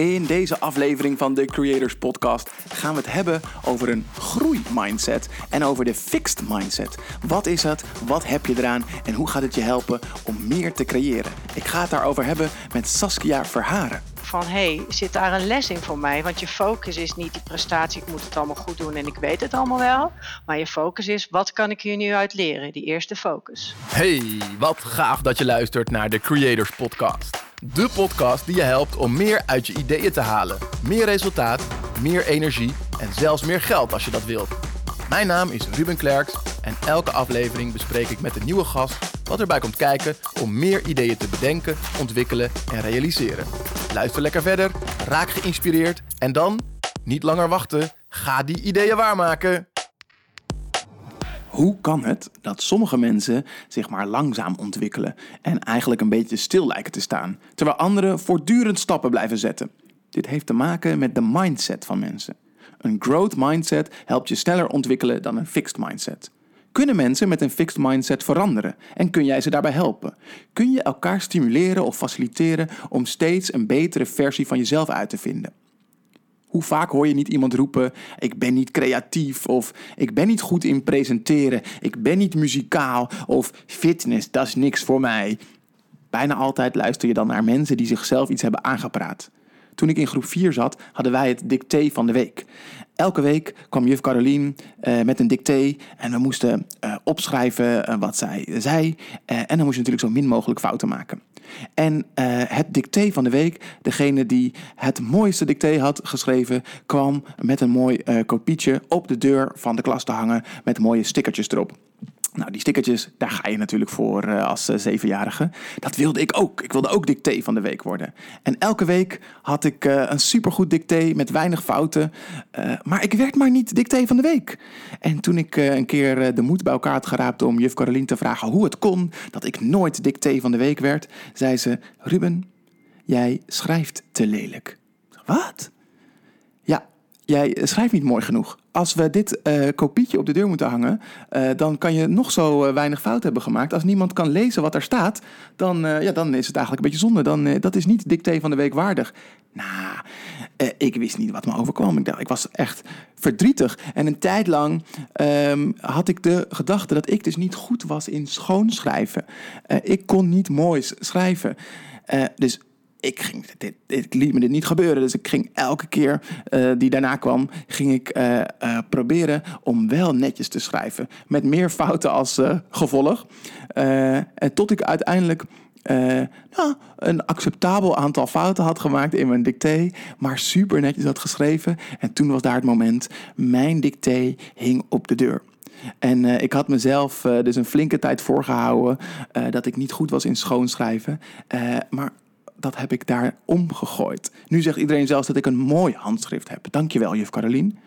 In deze aflevering van de Creators Podcast gaan we het hebben over een groeimindset en over de fixed mindset. Wat is het? Wat heb je eraan? En hoe gaat het je helpen om meer te creëren? Ik ga het daarover hebben met Saskia Verharen. Van hé, hey, zit daar een les in voor mij? Want je focus is niet die prestatie, ik moet het allemaal goed doen en ik weet het allemaal wel. Maar je focus is, wat kan ik hier nu uit leren? Die eerste focus. Hey, wat gaaf dat je luistert naar de Creators Podcast. De podcast die je helpt om meer uit je ideeën te halen. Meer resultaat, meer energie en zelfs meer geld als je dat wilt. Mijn naam is Ruben Klerks en elke aflevering bespreek ik met een nieuwe gast wat erbij komt kijken om meer ideeën te bedenken, ontwikkelen en realiseren. Luister lekker verder, raak geïnspireerd en dan, niet langer wachten, ga die ideeën waarmaken. Hoe kan het dat sommige mensen zich maar langzaam ontwikkelen en eigenlijk een beetje stil lijken te staan, terwijl anderen voortdurend stappen blijven zetten? Dit heeft te maken met de mindset van mensen. Een growth mindset helpt je sneller ontwikkelen dan een fixed mindset. Kunnen mensen met een fixed mindset veranderen en kun jij ze daarbij helpen? Kun je elkaar stimuleren of faciliteren om steeds een betere versie van jezelf uit te vinden? Hoe vaak hoor je niet iemand roepen: Ik ben niet creatief, of ik ben niet goed in presenteren, ik ben niet muzikaal, of fitness, dat is niks voor mij. Bijna altijd luister je dan naar mensen die zichzelf iets hebben aangepraat. Toen ik in groep 4 zat, hadden wij het dicté van de week. Elke week kwam juf Carolien uh, met een dicté en we moesten uh, opschrijven uh, wat zij zei. en dan moest je natuurlijk zo min mogelijk fouten maken. En het dicté van de week, degene die het mooiste dicté had geschreven, kwam met een mooi kopietje op de deur van de klas te hangen met mooie stickertjes erop. Nou, die stickertjes, daar ga je natuurlijk voor uh, als uh, zevenjarige. Dat wilde ik ook. Ik wilde ook dicté van de week worden. En elke week had ik uh, een supergoed dicté met weinig fouten. maar ik werd maar niet dicté van de week. En toen ik een keer de moed bij elkaar had geraapt om juf Caroline te vragen hoe het kon dat ik nooit dicté van de week werd, zei ze: Ruben, jij schrijft te lelijk. Wat? Jij schrijft niet mooi genoeg als we dit uh, kopietje op de deur moeten hangen, uh, dan kan je nog zo weinig fout hebben gemaakt. Als niemand kan lezen wat er staat, dan, ja, dan is het eigenlijk een beetje zonde. Dan, dat is niet dicté van de week waardig. Nou, ik wist niet wat me overkwam. Ik, dacht, ik was echt verdrietig. En een tijd lang um, had ik de gedachte dat ik dus niet goed was in schoonschrijven. ik kon niet moois schrijven. dus ik, ging, dit, ik liet me dit niet gebeuren. Dus ik ging elke keer uh, die daarna kwam, ging ik uh, uh, proberen om wel netjes te schrijven. Met meer fouten als gevolg. en tot ik uiteindelijk nou, een acceptabel aantal fouten had gemaakt in mijn dicté. Maar super netjes had geschreven. En toen was daar het moment. Mijn dicté hing op de deur. En ik had mezelf dus een flinke tijd voorgehouden dat ik niet goed was in schoonschrijven. maar dat heb ik daar omgegooid. Nu zegt iedereen zelfs dat ik een mooi handschrift heb. Dankjewel, juf Carolien.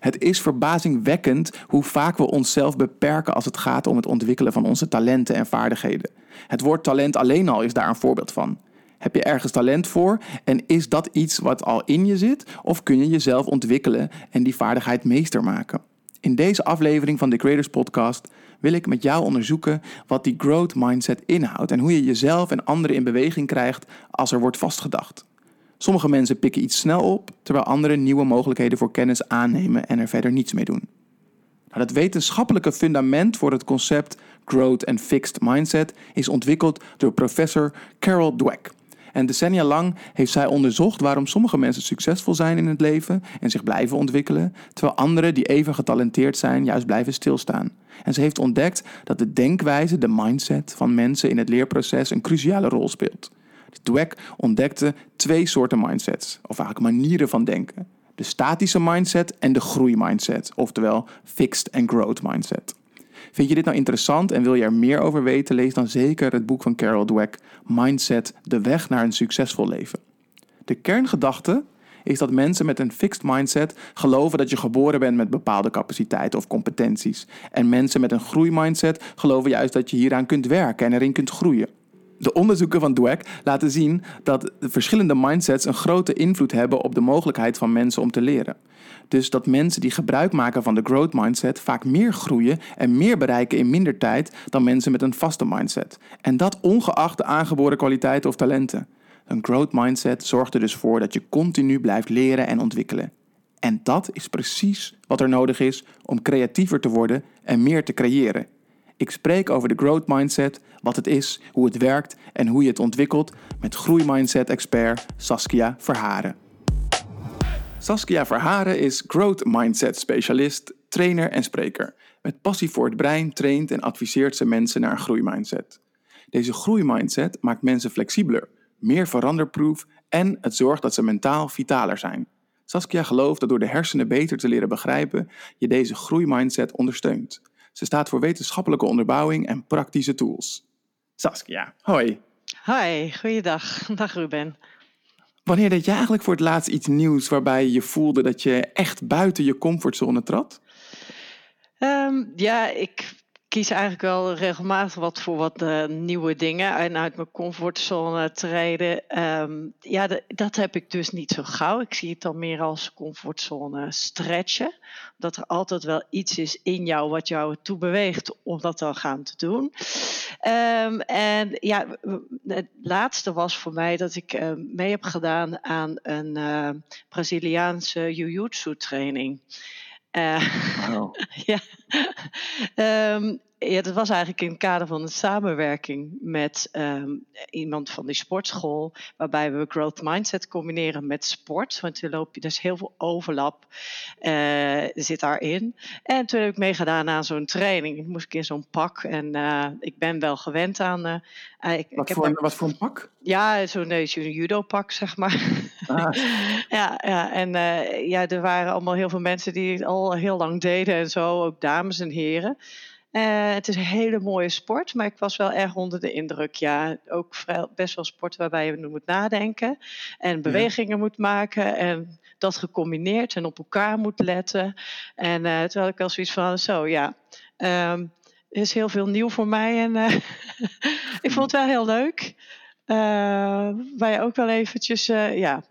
Het is verbazingwekkend hoe vaak we onszelf beperken als het gaat om het ontwikkelen van onze talenten en vaardigheden. Het woord talent alleen al is daar een voorbeeld van. Heb je ergens talent voor en is dat iets wat al in je zit of kun je jezelf ontwikkelen en die vaardigheid meester maken? In deze aflevering van de Creators Podcast wil ik met jou onderzoeken wat die growth mindset inhoudt en hoe je jezelf en anderen in beweging krijgt als er wordt vastgedacht. Sommige mensen pikken iets snel op, terwijl anderen nieuwe mogelijkheden voor kennis aannemen en er verder niets mee doen. Nou, het wetenschappelijke fundament voor het concept growth and fixed mindset is ontwikkeld door professor Carol Dweck. En decennia lang heeft zij onderzocht waarom sommige mensen succesvol zijn in het leven en zich blijven ontwikkelen, terwijl anderen die even getalenteerd zijn juist blijven stilstaan. En ze heeft ontdekt dat de denkwijze, de mindset van mensen in het leerproces een cruciale rol speelt. Dweck ontdekte twee soorten mindsets, of eigenlijk manieren van denken. De statische mindset en de groeimindset, oftewel fixed and growth mindset. Vind je dit nou interessant en wil je er meer over weten? Lees dan zeker het boek van Carol Dweck, Mindset, de weg naar een succesvol leven. De kerngedachte is dat mensen met een fixed mindset geloven dat je geboren bent met bepaalde capaciteiten of competenties. En mensen met een groeimindset geloven juist dat je hieraan kunt werken en erin kunt groeien. De onderzoeken van Dweck laten zien dat de verschillende mindsets een grote invloed hebben op de mogelijkheid van mensen om te leren. Dus dat mensen die gebruik maken van de growth mindset vaak meer groeien en meer bereiken in minder tijd dan mensen met een vaste mindset. En dat ongeacht de aangeboren kwaliteiten of talenten. Een growth mindset zorgt er dus voor dat je continu blijft leren en ontwikkelen. En dat is precies wat er nodig is om creatiever te worden en meer te creëren. Ik spreek over de growth mindset, wat het is, hoe het werkt en hoe je het ontwikkelt met groeimindset-expert Saskia Verharen. Saskia Verharen is growth mindset specialist, trainer en spreker. Met passie voor het brein traint en adviseert ze mensen naar een groeimindset. Deze groeimindset maakt mensen flexibeler, meer veranderproof en het zorgt dat ze mentaal vitaler zijn. Saskia gelooft dat door de hersenen beter te leren begrijpen, je deze groeimindset ondersteunt. Ze staat voor wetenschappelijke onderbouwing en praktische tools. Saskia, hoi. Hoi, goeiedag. Dag Ruben. Wanneer deed je eigenlijk voor het laatst iets nieuws waarbij je voelde dat je echt buiten je comfortzone trad? Um, ja, ik kies eigenlijk wel regelmatig wat voor wat uh, nieuwe dingen en uit mijn comfortzone treden. Um, ja, dat heb ik dus niet zo gauw. Ik zie het dan meer als comfortzone stretchen. Dat er altijd wel iets is in jou wat jou toe beweegt om dat dan gaan te doen. Um, en ja, het laatste was voor mij dat ik uh, mee heb gedaan aan een uh, Braziliaanse jiu-jitsu training. Uh, wow. ja. Um, ja, dat was eigenlijk in het kader van een samenwerking met um, iemand van die sportschool, waarbij we growth mindset combineren met sport. Want er, loop, er is heel veel overlap, uh, zit daarin. En toen heb ik meegedaan aan zo'n training. Ik moest ik in zo'n pak en uh, ik ben wel gewend aan. Uh, ik, wat, ik voor, een, wat voor een pak? Ja, zo'n zo judo-pak, zeg maar. Ah. ja, ja, en ja, er waren allemaal heel veel mensen die het al heel lang deden en zo, ook dames en heren. Uh, het is een hele mooie sport, maar ik was wel erg onder de indruk. Ja, ook vrij, best wel sport waarbij je moet nadenken en bewegingen ja. moet maken en dat gecombineerd en op elkaar moet letten. En uh, terwijl ik wel zoiets van, zo ja, um, er is heel veel nieuw voor mij en uh, ik vond het wel heel leuk. waar je ook wel eventjes, ja,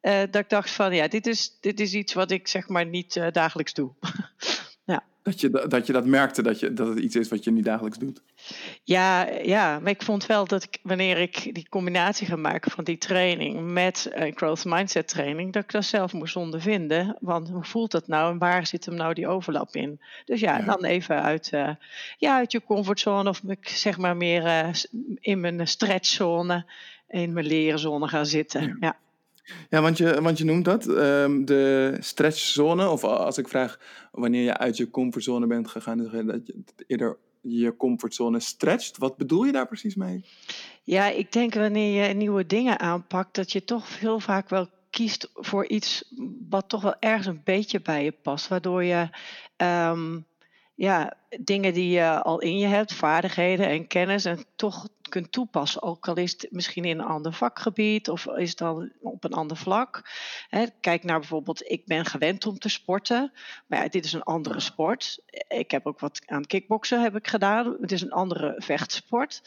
dat ik dacht van, ja, dit is, dit is iets wat ik zeg maar niet dagelijks doe. Dat je, dat je dat merkte, dat, je, dat het iets is wat je niet dagelijks doet. Ja, ja, maar ik vond wel dat ik, wanneer ik die combinatie ga maken van die training met een growth mindset training, dat ik dat zelf moest ondervinden. Want hoe voelt dat nou en waar zit hem nou die overlap in? Dus ja, ja. dan even uit, uh, ja, uit je comfortzone of zeg maar meer uh, in mijn stretchzone, in mijn lerenzone gaan zitten. ja. ja. Ja, want je, want je noemt dat, um, de stretchzone. Of als ik vraag wanneer je uit je comfortzone bent gegaan, dat je eerder je comfortzone stretcht. Wat bedoel je daar precies mee? Ja, ik denk wanneer je nieuwe dingen aanpakt, dat je toch heel vaak wel kiest voor iets wat toch wel ergens een beetje bij je past. Waardoor je um, ja, dingen die je al in je hebt, vaardigheden en kennis, en toch kunt toepassen. Ook al is het misschien in een ander vakgebied of is het dan op een ander vlak. kijk naar bijvoorbeeld, ik ben gewend om te sporten, maar ja, dit is een andere sport. Ik heb ook wat aan kickboksen heb ik gedaan. Het is een andere vechtsport.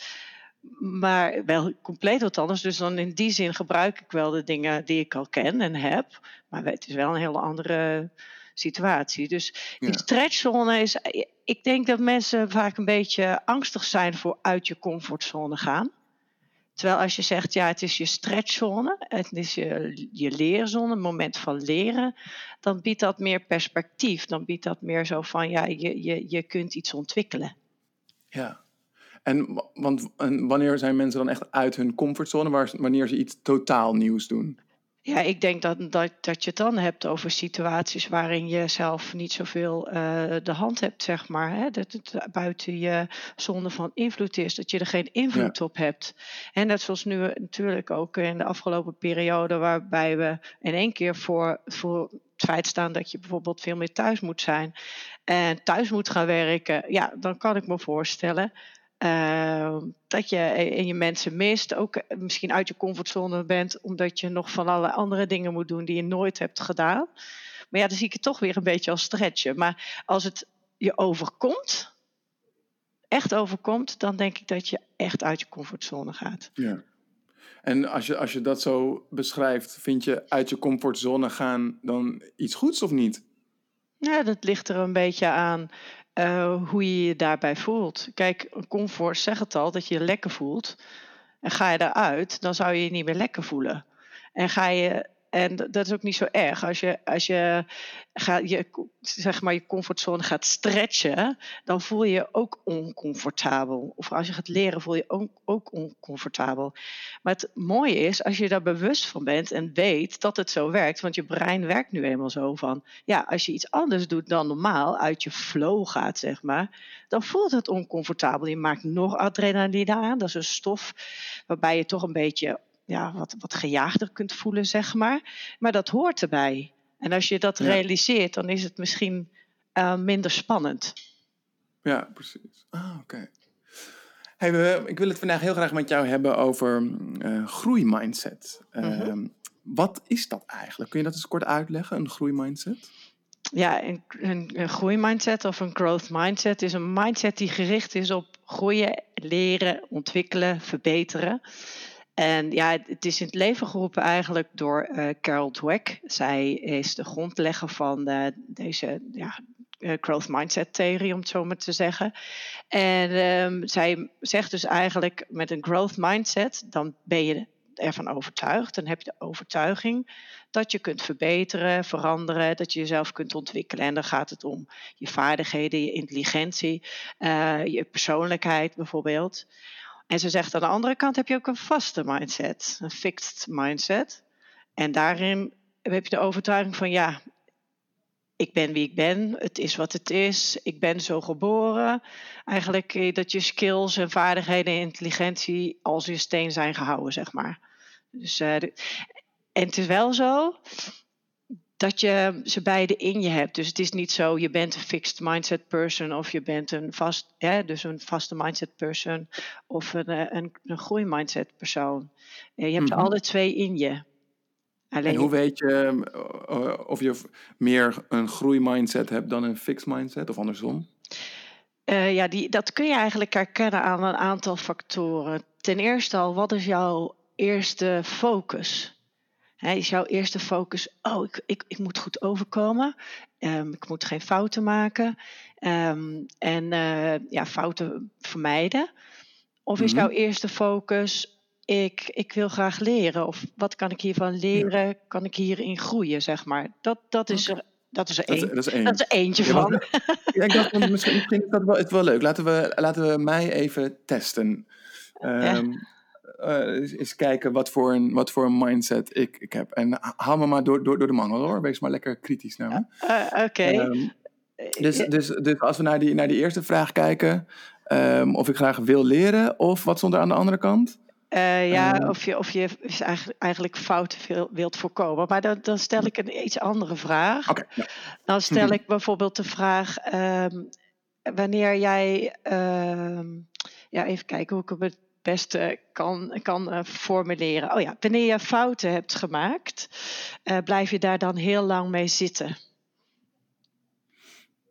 Maar wel compleet wat anders. Dus dan in die zin gebruik ik wel de dingen die ik al ken en heb. Maar het is wel een hele andere situatie. Dus die ja. stretchzone is. Ik denk dat mensen vaak een beetje angstig zijn voor uit je comfortzone gaan. Terwijl als je zegt, ja, het is je stretchzone, het is je, je leerzone, het moment van leren, dan biedt dat meer perspectief. Dan biedt dat meer zo van, ja, je, je, je kunt iets ontwikkelen. Ja, en, want, en wanneer zijn mensen dan echt uit hun comfortzone, wanneer ze iets totaal nieuws doen? Ja, ik denk dat, dat, dat je het dan hebt over situaties waarin je zelf niet zoveel uh, de hand hebt, zeg maar. Hè? Dat het buiten je zone van invloed is, dat je er geen invloed ja. op hebt. En net zoals nu natuurlijk ook in de afgelopen periode, waarbij we in één keer voor, voor het feit staan dat je bijvoorbeeld veel meer thuis moet zijn en thuis moet gaan werken. Ja, dan kan ik me voorstellen uh, dat je in je mensen mist, ook eh, misschien uit je comfortzone bent, omdat je nog van alle andere dingen moet doen die je nooit hebt gedaan. Maar ja, dan zie ik het toch weer een beetje als stretchen. Maar als het je overkomt, echt overkomt, dan denk ik dat je echt uit je comfortzone gaat. Ja. En als je, als je dat zo beschrijft, vind je uit je comfortzone gaan dan iets goeds of niet? Ja, dat ligt er een beetje aan uh, hoe je je daarbij voelt. Kijk, comfort zegt het al, dat je je lekker voelt. En ga je daaruit, dan zou je je niet meer lekker voelen. En ga je en dat is ook niet zo erg. Als je, als je, gaat, je, zeg maar, je comfortzone gaat stretchen, dan voel je je ook oncomfortabel. Of als je gaat leren, voel je ook, ook oncomfortabel. Maar het mooie is, als je daar bewust van bent en weet dat het zo werkt, want je brein werkt nu eenmaal zo van, ja, als je iets anders doet dan normaal, uit je flow gaat, zeg maar, dan voelt het oncomfortabel. Je maakt nog adrenaline aan, dat is een stof waarbij je toch een beetje ja, wat, wat gejaagder kunt voelen, zeg maar. Maar dat hoort erbij. En als je dat realiseert, dan is het misschien uh, minder spannend. Ja, precies. Ah, oké. Hey, we, ik wil het vandaag heel graag met jou hebben over uh, groeimindset. Uh, Wat is dat eigenlijk? Kun je dat eens kort uitleggen, een groeimindset? Ja, een, een, een groeimindset of een growth mindset is een mindset die gericht is op groeien, leren, ontwikkelen, verbeteren. En ja, het is in het leven geroepen eigenlijk door uh, Carol Dweck. Zij is de grondlegger van deze ja, uh, growth mindset theorie, om het zo maar te zeggen. En um, zij zegt dus eigenlijk met een growth mindset, dan ben je ervan overtuigd. Dan heb je de overtuiging dat je kunt verbeteren, veranderen, dat je jezelf kunt ontwikkelen. En dan gaat het om je vaardigheden, je intelligentie, je persoonlijkheid bijvoorbeeld. En ze zegt aan de andere kant heb je ook een vaste mindset, een fixed mindset. En daarin heb je de overtuiging van ja, ik ben wie ik ben, het is wat het is, ik ben zo geboren. Eigenlijk eh, dat je skills en vaardigheden en intelligentie als in steen zijn gehouden, zeg maar. Dus, uh, en het is wel zo dat je ze beide in je hebt. Dus het is niet zo, je bent een fixed mindset person of je bent een vast, ja, dus een vaste mindset person of een, eh, een, een groei mindset persoon. Je hebt mm ze alle twee in je. Alleen en hoe weet je uh, of je meer een groeimindset hebt dan een fixed mindset of andersom? Uh, ja, die, dat kun je eigenlijk herkennen aan een aantal factoren. Ten eerste al, wat is jouw eerste focus? He, is jouw eerste focus, oh, ik, ik, ik moet goed overkomen. Um, ik moet geen fouten maken. Um, en uh, ja, fouten vermijden. Of is mm -hmm. jouw eerste focus, ik, ik wil graag leren. Of wat kan ik hiervan leren? Ja. Kan ik hierin groeien, zeg maar. Dat, dat is er. Dat is er één. Dat, dat, is, één. dat is er eentje ja, van. Ja, ik dacht, misschien, misschien is dat wel, het wel leuk. Laten we, laten we mij even testen. Um, uh, eens kijken wat voor een, wat voor een mindset ik, ik heb. En haal me maar door, door, door de mangel hoor. Wees maar lekker kritisch naar me. Uh, Oké. Okay. Um, dus, dus, dus als we naar die, naar die eerste vraag kijken, um, of ik graag wil leren, of wat stond er aan de andere kant? Uh, ja, of je, of je eigenlijk, eigenlijk fouten wilt voorkomen. Maar dan, dan stel ik een iets andere vraag. Okay, ja. Dan stel ik bijvoorbeeld de vraag: um, wanneer jij. ja, even kijken hoe ik het beste kan, kan uh, formuleren. Oh ja, wanneer je fouten hebt gemaakt, uh, blijf je daar dan heel lang mee zitten?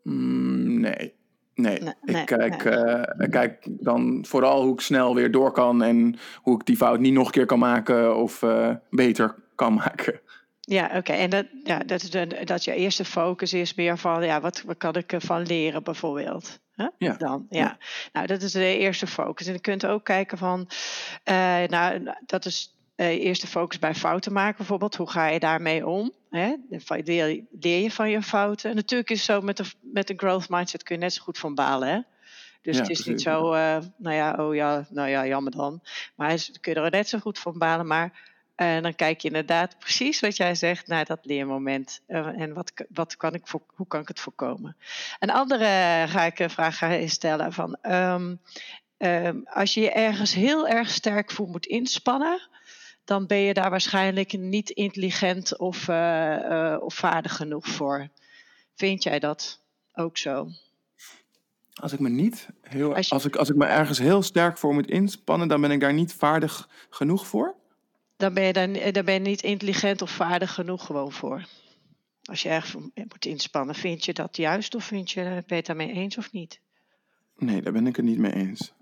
Mm, nee. Nee, nee, ik kijk, nee. Uh, kijk dan vooral hoe ik snel weer door kan en hoe ik die fout niet nog een keer kan maken of beter kan maken. Ja, oké. Okay. En dat, ja, dat, is de, dat je eerste focus is meer van, ja, wat, wat kan ik ervan leren bijvoorbeeld? Huh? Ja. Dan, ja. ja. Nou, dat is de eerste focus. En je kunt ook kijken van, uh, nou, dat is uh, eerste focus bij fouten maken bijvoorbeeld. Hoe ga je daarmee om? Hè? Leer, leer je van je fouten? En natuurlijk is het zo, met een, met een growth mindset kun je net zo goed van balen, hè? Dus ja, het is precies. niet zo, uh, nou ja, oh ja, nou ja, jammer dan. Maar kun je er net zo goed van balen. Maar en dan kijk je inderdaad precies wat jij zegt naar dat leermoment. Uh, en wat, wat kan ik voor, hoe kan ik het voorkomen? Een andere ga ik een vraag gaan stellen van... Um, um, als je je ergens heel erg sterk voor moet inspannen... dan ben je daar waarschijnlijk niet intelligent of, uh, uh, of vaardig genoeg voor. Vind jij dat ook zo? Als ik me niet heel, als, je, als, ik, als ik me ergens heel sterk voor moet inspannen, dan ben ik daar niet vaardig genoeg voor? Dan ben, je dan, dan ben je niet intelligent of vaardig genoeg gewoon voor. Als je erg moet inspannen, vind je dat juist of vind je, ben je het daarmee eens of niet? Nee, daar ben ik het niet mee eens.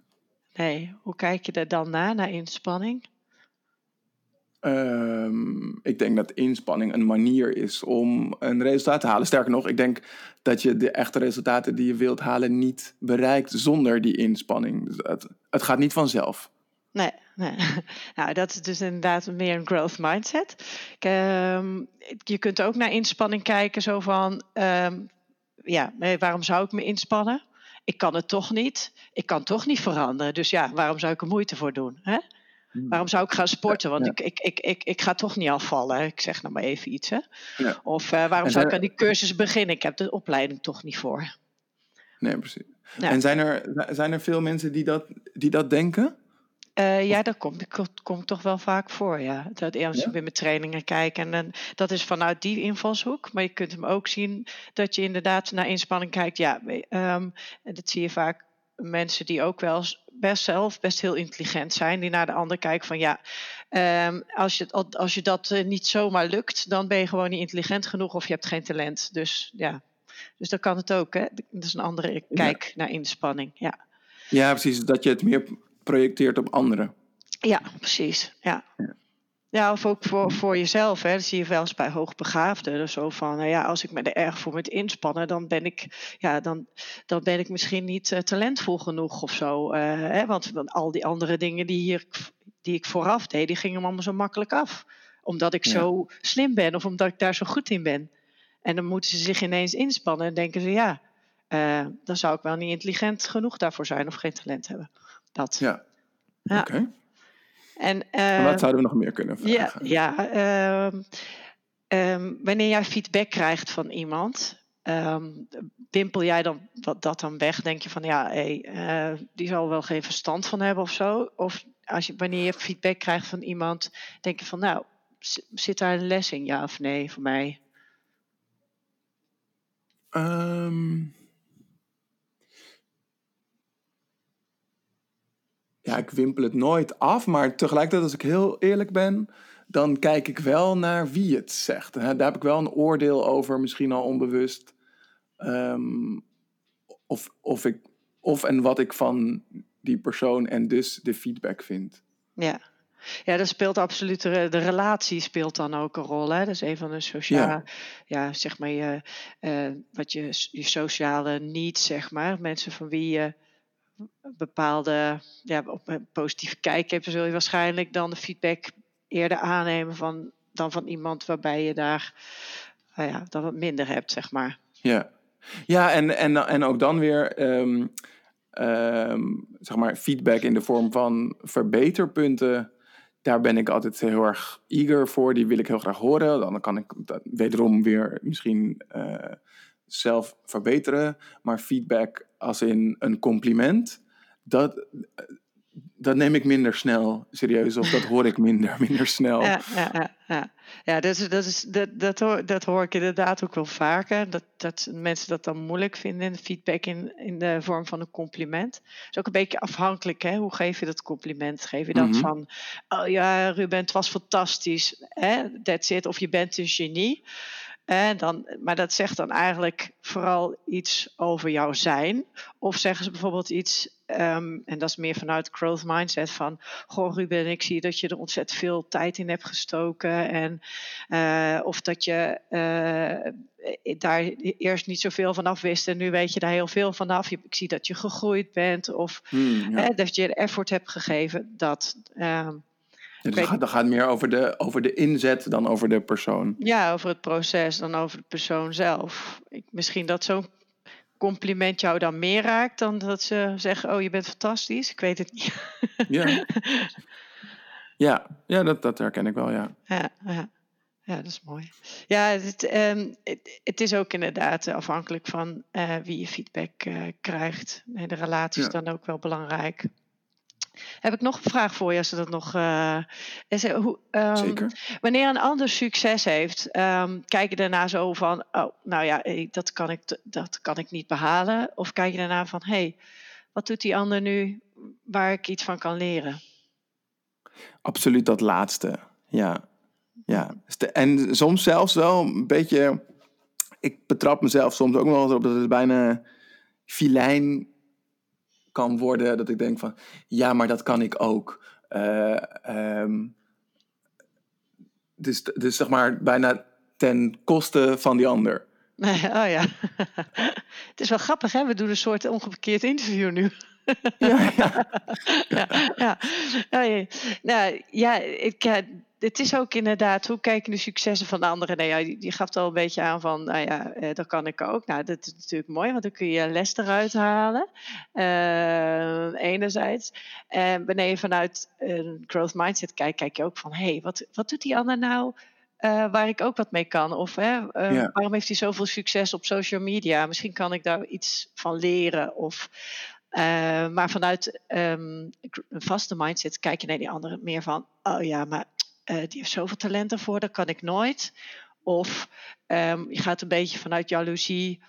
Nee, hoe kijk je er dan naar, naar inspanning? Um, ik denk dat inspanning een manier is om een resultaat te halen. Sterker nog, ik denk dat je de echte resultaten die je wilt halen niet bereikt zonder die inspanning. Dus het, het gaat niet vanzelf. Nee, nee. Nou, dat is dus inderdaad meer een growth mindset. Ehm, je kunt ook naar inspanning kijken, zo van, ehm, ja, waarom zou ik me inspannen? Ik kan het toch niet. Ik kan toch niet veranderen. Dus ja, waarom zou ik er moeite voor doen? Hè? Hmm. Waarom zou ik gaan sporten? Want Ik, ik, ik, ik, ik ga toch niet afvallen. Ik zeg nou maar even iets. Hè? Ja. Of uh, waarom zou ik aan die cursus beginnen? Ik heb de opleiding toch niet voor. Nee, precies. En zijn er, zijn er veel mensen die dat, die dat denken? Uh, ja, dat komt, dat komt toch wel vaak voor, ja. Dat als ja? weer met trainingen kijken. En dan, dat is vanuit die invalshoek. Maar je kunt hem ook zien dat je inderdaad naar inspanning kijkt. Ja, um, en dat zie je vaak mensen die ook wel best zelf best heel intelligent zijn. Die naar de ander kijken van ja, um, als, je, als je dat uh, niet zomaar lukt, dan ben je gewoon niet intelligent genoeg of je hebt geen talent. Dus ja, dus dat kan het ook. Hè? Dat is een andere kijk naar inspanning. Ja. ja, precies. Dat je het meer projecteert op anderen. Ja, precies. Ja. ja. Ja, of ook voor, voor jezelf. Hè. Dat zie je wel eens bij hoogbegaafden. Dus zo van, nou ja, als ik me er erg voor moet inspannen, dan ben ik, ja, dan, dan ben ik misschien niet uh, talentvol genoeg of zo. Uh, hè. Want, want, al die andere dingen die, hier, die ik vooraf deed, die gingen me allemaal zo makkelijk af. Omdat ik zo slim ben of omdat ik daar zo goed in ben. En dan moeten ze zich ineens inspannen en denken ze, ja, uh, dan zou ik wel niet intelligent genoeg daarvoor zijn of geen talent hebben. Dat. Ja. ja. Oké. En, uh, wat zouden we nog meer kunnen vragen? Ja, ja uh, um, wanneer jij feedback krijgt van iemand, um, wimpel jij dan wat, dat dan weg? Denk je van ja, hey, uh, die zal wel geen verstand van hebben of zo? Of als je, wanneer je feedback krijgt van iemand, denk je van nou, zit daar een les in, ja of nee, voor mij? Um, ja, ik wimpel het nooit af, maar tegelijkertijd, als ik heel eerlijk ben, dan kijk ik wel naar wie het zegt. Daar heb ik wel een oordeel over, misschien al onbewust. Um, of, of, ik, of en wat ik van die persoon en dus de feedback vind. Ja, ja, dat speelt absoluut, de, de relatie speelt dan ook een rol. Hè? Dat is een van de sociale, ja, zeg maar, je, uh, wat je, je sociale needs, zeg maar. Mensen van wie je bepaalde, ja, op een positieve kijk hebt, zul je waarschijnlijk dan de feedback eerder aannemen van, dan van iemand waarbij je daar, nou ja, dan wat minder hebt, zeg maar. Ja, ja en, en, en ook dan weer. Um, um, zeg maar feedback in de vorm van verbeterpunten daar ben ik altijd heel erg eager voor. Die wil ik heel graag horen. Dan kan ik wederom weer misschien uh, zelf verbeteren. Maar feedback als in een compliment, dat, dat neem ik minder snel serieus. Of dat hoor ik minder, minder snel. Ja, ja, ja, ja. dat, is, dat, is, dat, dat, hoor, dat hoor ik inderdaad ook wel vaker. Dat, dat mensen dat dan moeilijk vinden, feedback in, in de vorm van een compliment. Het is ook een beetje afhankelijk, hè? hoe geef je dat compliment? Geef je dat mhm. van, oh ja, Ruben, het was fantastisch, hè? that's it. Of je bent een genie. En dan, maar dat zegt dan eigenlijk vooral iets over jouw zijn. Of zeggen ze bijvoorbeeld iets, um, en dat is meer vanuit growth mindset, van goh Ruben, ik zie dat je er ontzettend veel tijd in hebt gestoken. En, uh, of dat je uh, daar eerst niet zoveel vanaf wist en nu weet je daar heel veel vanaf. Ik zie dat je gegroeid bent of hmm, ja. dat je er effort hebt gegeven. Dat, um, dus het gaat, meer over de, over de inzet dan over de persoon. Ja, over het proces dan over de persoon zelf. Ik, misschien dat zo'n compliment jou dan meer raakt dan dat ze zeggen: Oh, je bent fantastisch. Ik weet het niet. Ja, ja, ja dat, dat herken ik wel, ja. Ja, ja. ja dat is mooi. Ja, het, um, het, het is ook inderdaad afhankelijk van uh, wie je feedback uh, krijgt. De relatie is dan ook wel belangrijk. Heb ik nog een vraag voor je, als dat nog. Uh, is, hoe, um, Zeker. Wanneer een ander succes heeft, um, kijk je daarna zo van: oh, nou ja, dat kan ik, dat kan ik niet behalen. Of kijk je daarna van: hé, hey, wat doet die ander nu waar ik iets van kan leren? Absoluut dat laatste, ja. ja. En soms zelfs wel een beetje. Ik betrap mezelf soms ook nog op dat het bijna filijn kan worden dat ik denk van ja, maar dat kan ik ook. Uh, um, dus, dus zeg maar bijna ten koste van die ander. Oh ja. het is wel grappig, hè? We doen een soort ongeparkeerd interview nu. ja, ja. ja, ja. Nou, nou, ja, ik, het is ook inderdaad, hoe kijken de successen van de anderen? Nou ja, je gaf het al een beetje aan van, nou ja, eh, dat kan ik ook. Nou, dat is natuurlijk mooi, want dan kun je les eruit halen. Uh, enerzijds. En wanneer je vanuit een growth mindset kijkt, kijk je ook van, hé, hey, wat, wat doet die ander nou uh, waar ik ook wat mee kan? Of hè, waarom heeft hij zoveel succes op social media? Misschien kan ik daar iets van leren. Of uh, maar vanuit um, een vaste mindset kijk je naar die anderen meer van, oh ja, maar die heeft zoveel talent ervoor, dat kan ik nooit. Of um, je gaat een beetje vanuit jaloezie,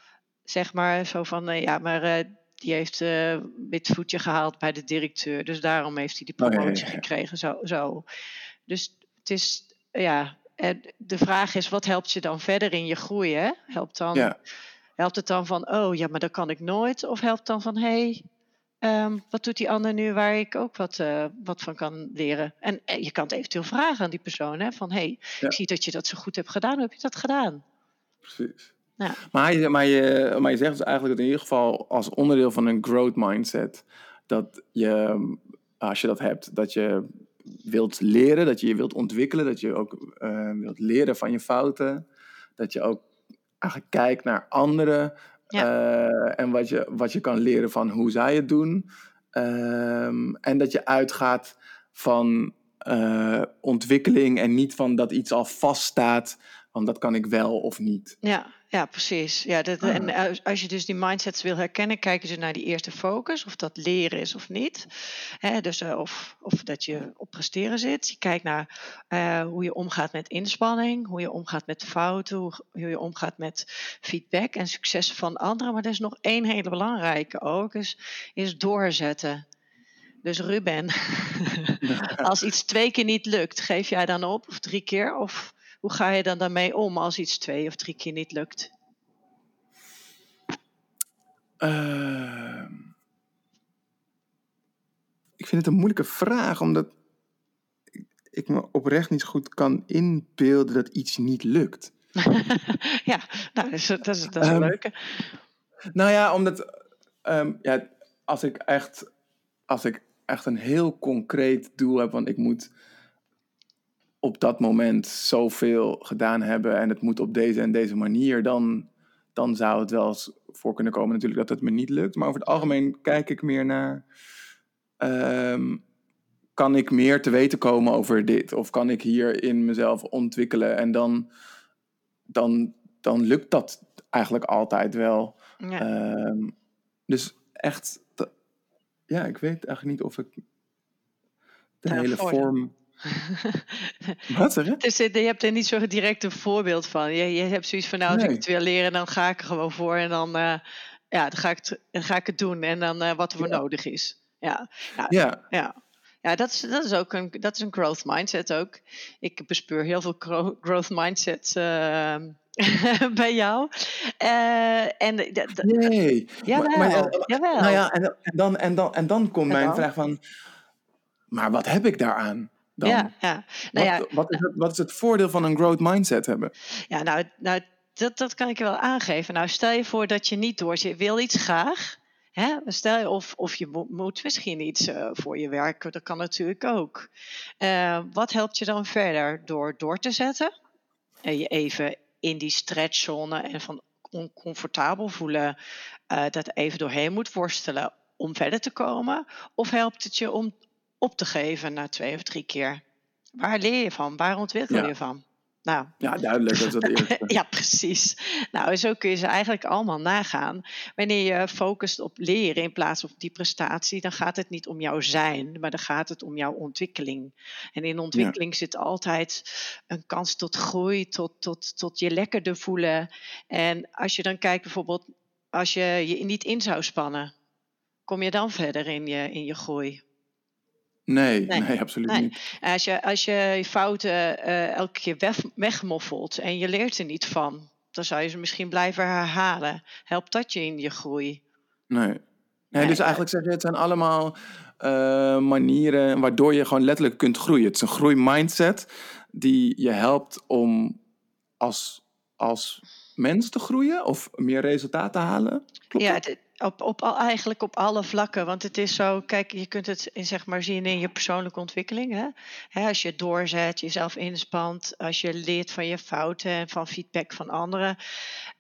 zeg maar, zo van, uh, ja, maar uh, die heeft uh, wit voetje gehaald bij de directeur, dus daarom heeft hij die promotie oh, ja, ja, ja. gekregen. Zo, zo. Dus het is, ja, de vraag is, wat helpt je dan verder in je groei? Hè? Helpt, dan, helpt het dan van, oh ja, maar dat kan ik nooit? Of helpt dan van, hé, hey, Um, wat doet die ander nu waar ik ook wat, uh, wat van kan leren? En uh, je kan het eventueel vragen aan die persoon: hè, van hey, ja. ik zie dat je dat zo goed hebt gedaan, hoe heb je dat gedaan? Precies. Ja. Maar, je, maar, je, maar je zegt dus eigenlijk dat in ieder geval als onderdeel van een growth mindset, dat je, als je dat hebt, dat je wilt leren, dat je je wilt ontwikkelen, dat je ook uh, wilt leren van je fouten, dat je ook eigenlijk kijkt naar anderen, Uh, en wat je, wat je kan leren van hoe zij het doen. Um, en dat je uitgaat van uh, ontwikkeling en niet van dat iets al vaststaat want dat kan ik wel of niet. Ja, ja precies. Ja, dat, ah. En als je dus die mindsets wil herkennen, kijken ze naar die eerste focus, of dat leren is of niet. He, dus, uh, of, of dat je op presteren zit. Je kijkt naar uh, hoe je omgaat met inspanning, hoe je omgaat met fouten, hoe, hoe je omgaat met feedback en successen van anderen. Maar er is nog één hele belangrijke ook, is, is doorzetten. Dus Ruben, als iets twee keer niet lukt, geef jij dan op of drie keer? Of hoe ga je dan daarmee om als iets twee of drie keer niet lukt? Uh, ik vind het een moeilijke vraag, omdat ik me oprecht niet goed kan inbeelden dat iets niet lukt. ja, nou, dat is, dat is, dat is um, een leuke. Nou ja, omdat um, ja, als ik echt als ik echt een heel concreet doel heb, want ik moet op dat moment zoveel gedaan hebben en het moet op deze en deze manier, dan, dan zou het wel eens voor kunnen komen natuurlijk dat het me niet lukt. Maar over het algemeen kijk ik meer naar, um, kan ik meer te weten komen over dit? Of kan ik hier in mezelf ontwikkelen? En dan, dan, dan lukt dat eigenlijk altijd wel. Ja. Um, dus echt, ja, ik weet eigenlijk niet of ik de ja, hele vorm Wat zeg je? Dus je hebt er niet zo direct een voorbeeld van. Je, je hebt zoiets van, nou, als nee. ik het wil leren, dan ga ik er gewoon voor. En dan, uh, ja, dan, ga, ik het, dan ga ik het doen. En dan uh, wat er voor ja. nodig is. Ja, ja. ja. ja. Ja, dat is, dat is ook een, dat is een growth mindset ook. Ik bespeur heel veel growth mindset uh, bij jou. Uh, en nee, jawel, maar, maar, jawel. Nou ja, en, en, dan, en, dan, en dan komt mijn vraag van... Maar wat heb ik daaraan? Dan? Ja, ja. Nou wat, ja, wat, is het, wat is het voordeel van een growth mindset hebben? Ja, nou, nou dat, dat kan ik je wel aangeven. Nou, stel je voor dat je niet door je wil iets graag. Hè? Stel je, of, of je moet misschien iets uh, voor je werken, dat kan natuurlijk ook. Uh, wat helpt je dan verder? Door door te zetten en je even in die stretchzone en van oncomfortabel voelen, uh, dat even doorheen moet worstelen om verder te komen? Of helpt het je om op te geven na twee of drie keer. Waar leer je van? Waar ontwikkel ja. je van? Nou. Ja, duidelijk. Dat is het eerste. ja, precies. Nou, zo kun je ze eigenlijk allemaal nagaan. Wanneer je focust op leren in plaats van op die prestatie, dan gaat het niet om jouw zijn, maar dan gaat het om jouw ontwikkeling. En in ontwikkeling ja. zit altijd een kans tot groei, tot, tot, tot je lekkerder voelen. En als je dan kijkt bijvoorbeeld, als je je niet in zou spannen, kom je dan verder in je, in je groei? Nee, nee, nee, absoluut nee. niet. Als je, als je fouten uh, elke keer weg, wegmoffelt en je leert er niet van, dan zou je ze misschien blijven herhalen. Helpt dat je in je groei? Nee. Nee, nee dus eigenlijk zeg je, het zijn allemaal uh, manieren waardoor je gewoon letterlijk kunt groeien. Het is een groeimindset die je helpt om als, als mens te groeien of meer resultaat te halen. Klopt ja, op, op, eigenlijk op alle vlakken. Want het is zo, kijk, je kunt het in, zeg maar zien in je persoonlijke ontwikkeling. Hè? Hè, als je doorzet, jezelf inspant, als je leert van je fouten en van feedback van anderen.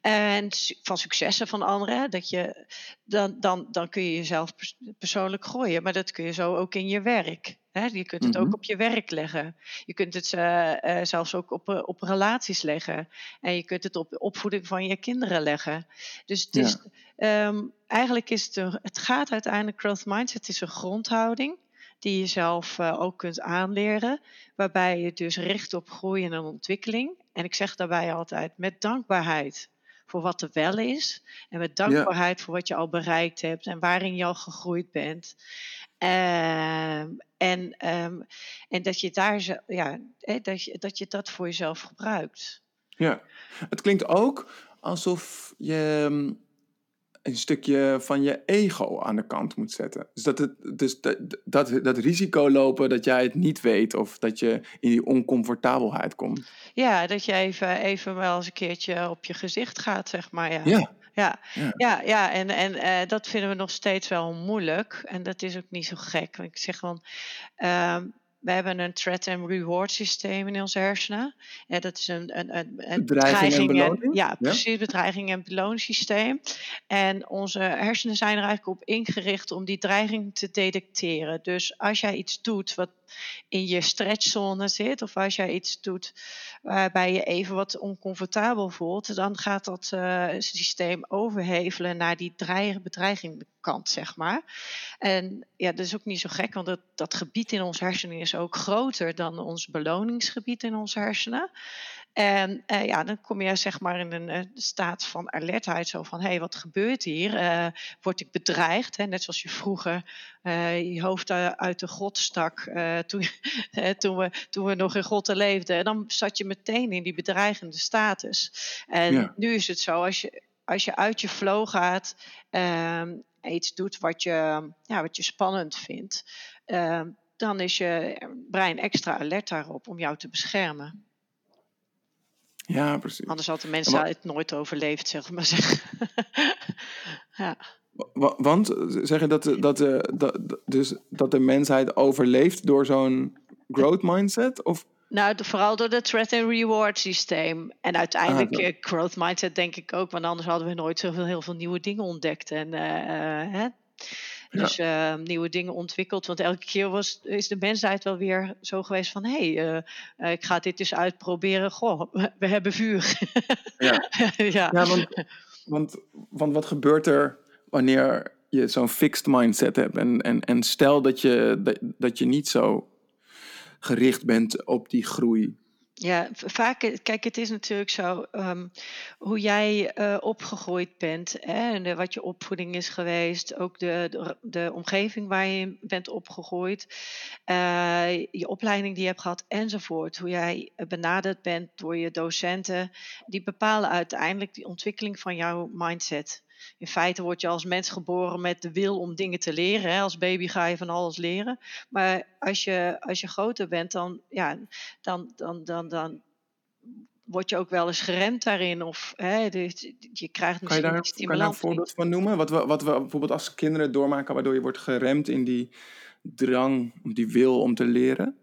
En van successen van anderen. Dat je, dan, dan, dan kun je jezelf pers- persoonlijk groeien. Maar dat kun je zo ook in je werk. Hè? Je kunt het Mhm. ook op je werk leggen. Je kunt het eh, eh, zelfs ook op, eh, op relaties leggen. En je kunt het op de opvoeding van je kinderen leggen. Dus het, is, ehm, eigenlijk is het, een- het gaat uiteindelijk, growth mindset is een grondhouding die je zelf ook kunt aanleren, waarbij je dus richt op groei en ontwikkeling. En ik zeg daarbij altijd met dankbaarheid voor wat er wel is en met dankbaarheid voor wat je al bereikt hebt en waarin je al gegroeid bent. Ehm, en, ehm, en dat je daar zo, ja, dat, je, dat je dat voor jezelf gebruikt. Ja, het klinkt ook alsof je mm, een stukje van je ego aan de kant moet zetten. Dus dat, het, dus dat, dat, dat risico lopen dat jij het niet weet of dat je in die oncomfortabelheid komt. Ja, dat je even, even wel eens een keertje op je gezicht gaat, zeg maar. Ja, Ja, ja, ja. ja, ja. en, en eh, dat vinden we nog steeds wel moeilijk. En dat is ook niet zo gek. Want ik zeg gewoon, ehm, we hebben een threat and reward systeem in onze hersenen. En dat is een, een, een, een Bedreiging en beloning? ja, Ja. precies, bedreiging en beloningssysteem. En onze hersenen zijn er eigenlijk op ingericht om die dreiging te detecteren. Dus als jij iets doet wat in je stretchzone zit, of als jij iets doet waarbij je even wat oncomfortabel voelt, dan gaat dat eh, systeem overhevelen naar die dreig- bedreiging kant, zeg maar. En ja, dat is ook niet zo gek, want dat, dat gebied in ons hersenen is ook groter dan ons beloningsgebied in onze hersenen. En eh, ja, dan kom je zeg maar in een eh, staat van alertheid, zo van, hé, hey, wat gebeurt hier? Eh, word ik bedreigd? Hè? Net zoals je vroeger je hoofd uit de grot stak toen, toen, we, toen we nog in grotten leefden. En dan zat je meteen in die bedreigende status. En Ja. nu is het zo, als je, als je uit je flow gaat, ehm, iets doet wat je, ja, wat je spannend vindt, ehm, dan is je brein extra alert daarop om jou te beschermen. Ja, precies. Anders had de mensen wa- het nooit overleefd, zeg maar zeggen. ja. Wa- Want eh, zeg je dat, de- dat, dat, dus dat de mensheid overleeft door zo'n growth mindset? Of Nou, de- vooral door het threat and reward systeem. En uiteindelijk Ah, eh, growth mindset denk ik ook, want anders hadden we nooit zoveel heel veel nieuwe dingen ontdekt. En, eh, hè? Dus eh, nieuwe dingen ontwikkeld. Want elke keer was, is de mensheid wel weer zo geweest van... hé, hey, eh, eh, ik ga dit eens uitproberen. Goh, we, we hebben vuur. Ja. ja. Ja, want, want, want wat gebeurt er wanneer je zo'n fixed mindset hebt? En, en, en stel dat je, dat, dat je niet zo gericht bent op die groei. Ja, vaak, eh, kijk, het is natuurlijk zo ehm, hoe jij eh, opgegroeid bent hè, en wat je opvoeding is geweest, ook de, de, omgeving waar je bent opgegroeid, eh, je opleiding die je hebt gehad enzovoort, hoe jij benaderd bent door je docenten, die bepalen uiteindelijk die ontwikkeling van jouw mindset. In feite word je als mens geboren met de wil om dingen te leren. Hè? Als baby ga je van alles leren. Maar als je, als je groter bent, dan, ja, dan, dan, dan, dan word je ook wel eens geremd daarin. Of hè, dus je krijgt Kan je misschien daar, die kan je daar een voorbeeld van noemen? Wat we, wat we bijvoorbeeld als kinderen doormaken, waardoor je wordt geremd in die drang, die wil om te leren?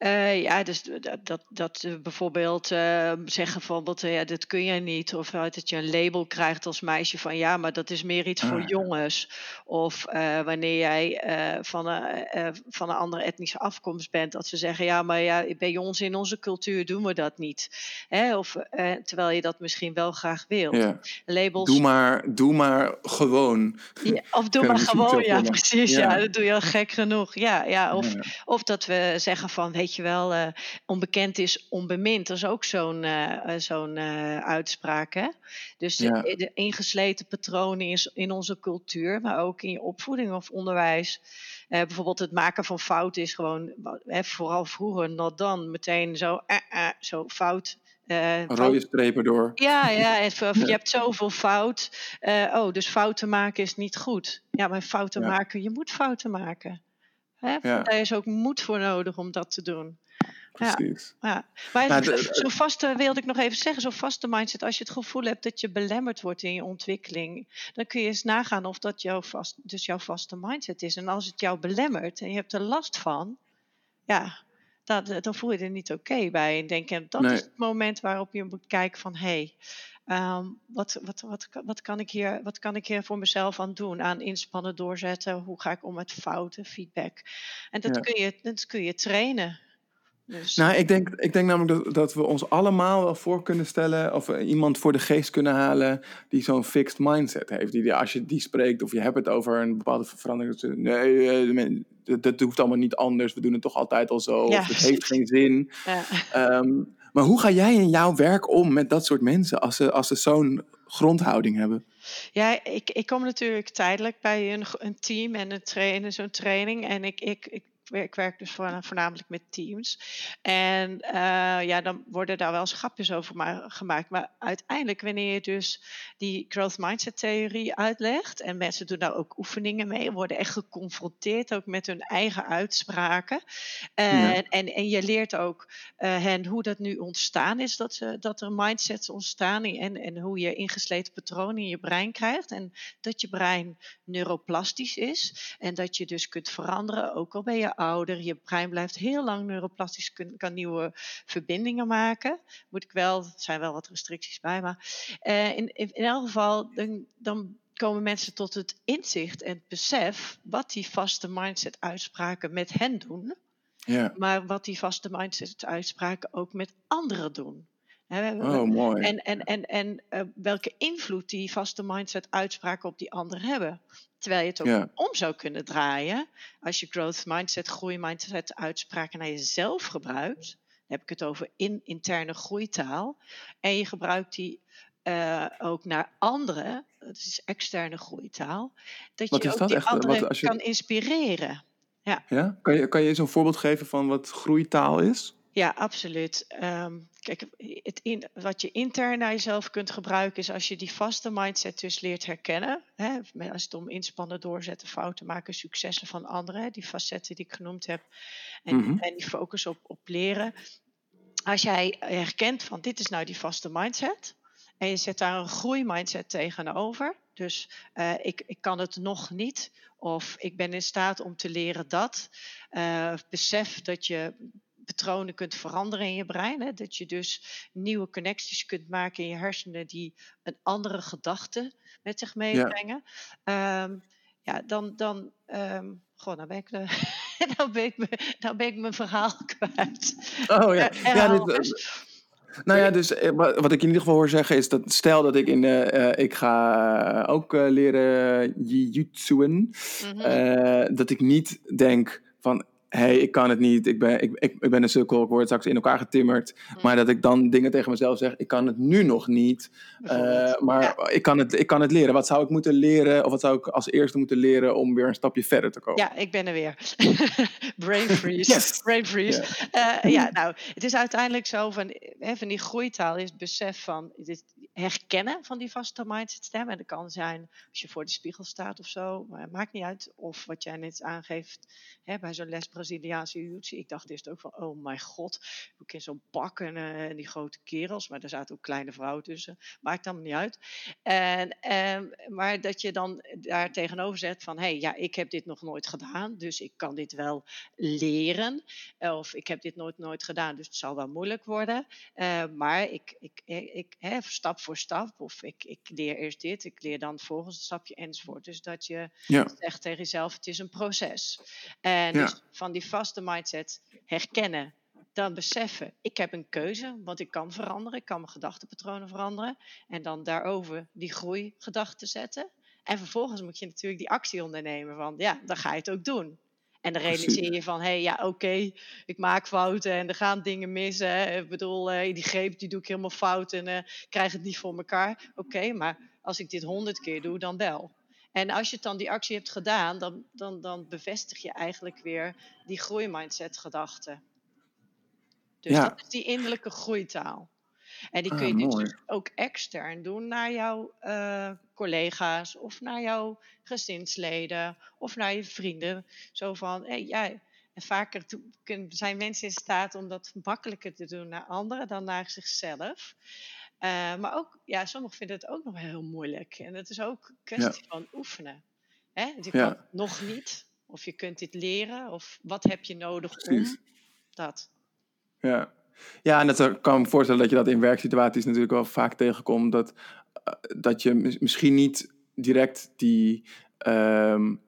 Eh, ja, dus dat, dat, dat we bijvoorbeeld eh, zeggen bijvoorbeeld, eh, ja, dit kun je niet. Of eh, dat je een label krijgt als meisje van ja, maar dat is meer iets voor ja. jongens. Of eh, wanneer jij eh, van, een, eh, van een andere etnische afkomst bent, dat ze zeggen ja, maar ja, bij ons in onze cultuur doen we dat niet. Hè? Of, eh, terwijl je dat misschien wel graag wilt. Ja. Labels Doe, maar, doe maar gewoon. Ja, of doe maar gewoon, ja, precies. Ja. Ja. dat doe je al gek genoeg. Ja, ja. Of, of dat we zeggen van, weet je wel, eh, onbekend is onbemind. Dat is ook zo'n eh, eh, zo'n uitspraak, hè? Dus de- Ja. de ingesleten patronen in, in onze cultuur, maar ook in je opvoeding of onderwijs. Bijvoorbeeld het maken van fouten is gewoon, vooral vroeger, not done, meteen zo, zo fout. fout Rode strepen door. ja, ja, je hebt zoveel fout. Oh, dus fouten maken is niet goed. Ja, maar fouten Ja. maken, je moet fouten maken. Hè? Ja. Daar is ook moed voor nodig om dat te doen. precies. Ja. Maar Nou, zo- vaste, wilde ik nog even zeggen, zo'n vaste mindset, als je het gevoel hebt dat je belemmerd wordt in je ontwikkeling, dan kun je eens nagaan of dat jouw, vast, dus jouw vaste mindset is. En als het jou belemmert en je hebt er last van, ja, dan, dan voel je er niet oké bij. En denk je, dat Nee. is het moment waarop je moet kijken van, hé, hey, ehm, wat, wat, wat, kan- wat, kan ik hier, wat kan ik hier voor mezelf aan doen? Aan inspannen, doorzetten, hoe ga ik om met fouten, feedback. En dat, Ja. kun, je, dat kun je trainen. Dus, Nou, ik denk, ik denk namelijk dat, dat we ons allemaal wel voor kunnen stellen, of we iemand voor de geest kunnen halen die zo'n fixed mindset heeft. Die, die als je die spreekt of je hebt het over een bepaalde verandering, nee, eh, dat, dat hoeft allemaal niet anders, we doen het toch altijd al zo, Ja, of het heeft geen zin. ja. Ehm, maar hoe ga jij in jouw werk om met dat soort mensen als ze, als ze zo'n grondhouding hebben? Ja, ik, ik kom natuurlijk tijdelijk bij een, een team en een trainen, zo'n training. En ik, ik, ik, werk- ik werk dus voor, voornamelijk met teams. En eh, ja, dan worden daar wel eens grapjes over ma- gemaakt. Maar uiteindelijk, wanneer je dus die growth mindset theorie uitlegt. En mensen doen daar ook oefeningen mee. Worden echt geconfronteerd ook met hun eigen uitspraken. En, en, en je leert ook eh, hen hoe dat nu ontstaan is. Dat, ze, dat er mindsets ontstaan. En, en hoe je ingesleten patronen in je brein krijgt. En dat je brein neuroplastisch is. En dat je dus kunt veranderen, ook al ben je ouder. Je brein blijft heel lang neuroplastisch, kun- kan nieuwe verbindingen maken. Moet ik wel, er zijn wel wat restricties bij, maar eh, in, in, in elk geval, dan, dan komen mensen tot het inzicht en het besef wat die vaste mindset uitspraken met hen doen Ja. maar wat die vaste mindset uitspraken ook met anderen doen. Oh, mooi. en en, en, en eh, welke invloed die vaste mindset uitspraken op die ander hebben. Terwijl je het ook Ja. om zou kunnen draaien. Als je growth mindset, groei mindset uitspraken naar jezelf gebruikt. Dan heb ik het over in, interne groeitaal. En je gebruikt die eh, ook naar anderen. Dat is externe groeitaal. Dat Wat je ook die echt? Anderen je- kan inspireren. Ja? Kan, je, kan je eens een voorbeeld geven van wat groeitaal is? Ja, absoluut. Ehm, kijk, het in, wat je intern naar jezelf kunt gebruiken is als je die vaste mindset dus leert herkennen. Hè, als het om inspannen, doorzetten, fouten maken, successen van anderen, hè, die facetten die ik genoemd heb. En, Mhm. en die focus op, op leren. Als jij herkent van dit is nou die vaste mindset. En je zet daar een groeimindset tegenover. Dus eh, ik, ik kan het nog niet. Of ik ben in staat om te leren dat. Eh, besef dat je patronen kunt veranderen in je brein. Hè? Dat je dus nieuwe connecties kunt maken in je hersenen die een andere gedachte met zich meebrengen. Ja, ja dan, dan ehm, goh, nou ben ik, de, nou ben ik, me- nou ben ik mijn verhaal kwijt. Oh ja. Eh, ja dit, eens. nou ja, dus eh, wa- wat ik in ieder geval hoor zeggen is dat stel dat ik in de, eh, ik ga eh, ook eh, leren jiu-jitsu'en, Mhm. eh, dat ik niet denk van hey, ik kan het niet, ik ben, ik, ik, ik ben een sukkel, ik word straks in elkaar getimmerd, Mhm. maar dat ik dan dingen tegen mezelf zeg, ik kan het nu nog niet, eh, maar Ja. ik, kan het, ik kan het leren. Wat zou ik moeten leren, of wat zou ik als eerste moeten leren om weer een stapje verder te komen? Ja, ik ben er weer. Brain freeze. Yes. Brain freeze. Ja. ja, nou, het is uiteindelijk zo van, hè, van die groeitaal is het besef van het herkennen van die vaste mindset stem. En dat kan zijn als je voor de spiegel staat of zo, maar het maakt niet uit. Of wat jij net aangeeft hè, bij zo'n les Braziliaanse jiu-jitsu. Ik dacht eerst ook van, oh mijn god, ik in zo'n pak en, eh, die grote kerels. Maar er zaten ook kleine vrouwen tussen. Maakt allemaal niet uit. En, ehm, maar dat je dan daar tegenover zet van, hé, hey, ja, ik heb dit nog nooit gedaan, dus ik kan dit wel leren. Of ik heb dit nooit, nooit gedaan, dus het zal wel moeilijk worden. Eh, maar ik, ik, ik, ik hè, stap voor stap, of ik, ik leer eerst dit, ik leer dan het volgende stapje enzovoort. Dus dat je Ja. zegt tegen jezelf, het is een proces. En Ja. dus van die vaste mindset herkennen, dan beseffen, ik heb een keuze, want ik kan veranderen, ik kan mijn gedachtenpatronen veranderen. En dan daarover die groeigedachten zetten. En vervolgens moet je natuurlijk die actie ondernemen van, ja, dan ga je het ook doen. En dan realiseer je van, hé, hey, ja, oké, ik maak fouten en er gaan dingen mis. Hè. Ik bedoel, eh, die greep die doe ik helemaal fout en eh, krijg het niet voor elkaar. Oké, maar als ik dit honderd keer doe, dan wel. En als je dan die actie hebt gedaan, dan, dan, dan bevestig je eigenlijk weer die groeimindset gedachte. Dus Ja. dat is die innerlijke groeitaal. En die kun Ah, je dus dus ook extern doen naar jouw eh, collega's of naar jouw gezinsleden of naar je vrienden. Zo van, hey, jij, En vaker zijn mensen in staat om dat makkelijker te doen naar anderen dan naar zichzelf. Uh, maar ook, ja, sommigen vinden het ook nog heel moeilijk. En dat is ook een kwestie van oefenen. Hè? Je kan nog niet, of je kunt dit leren, of wat heb je nodig Precies. om dat. Ja. Ja, en dat kan me voorstellen dat je dat in werksituaties natuurlijk wel vaak tegenkomt. Dat, uh, dat je misschien niet direct die. Um,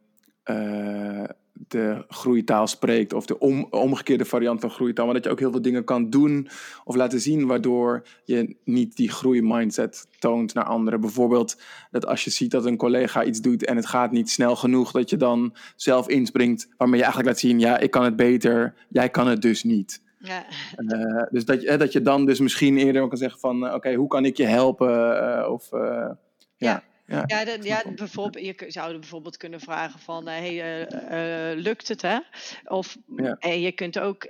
uh, de groeitaal spreekt of de omgekeerde variant van groeitaal, maar dat je ook heel veel dingen kan doen of laten zien waardoor je niet die groeimindset toont naar anderen. Bijvoorbeeld dat als je ziet dat een collega iets doet en het gaat niet snel genoeg, dat je dan zelf inspringt, waarmee je eigenlijk laat zien, ja, ik kan het beter, jij kan het dus niet. Ja. Uh, dus dat je, dat je dan dus misschien eerder kan zeggen van, uh, oké, hoe kan ik je helpen? Uh, of, ja. ja. Ja, ja, de, ja bijvoorbeeld, je zou bijvoorbeeld kunnen vragen van, hey, lukt het hè? Of ja. je kunt ook,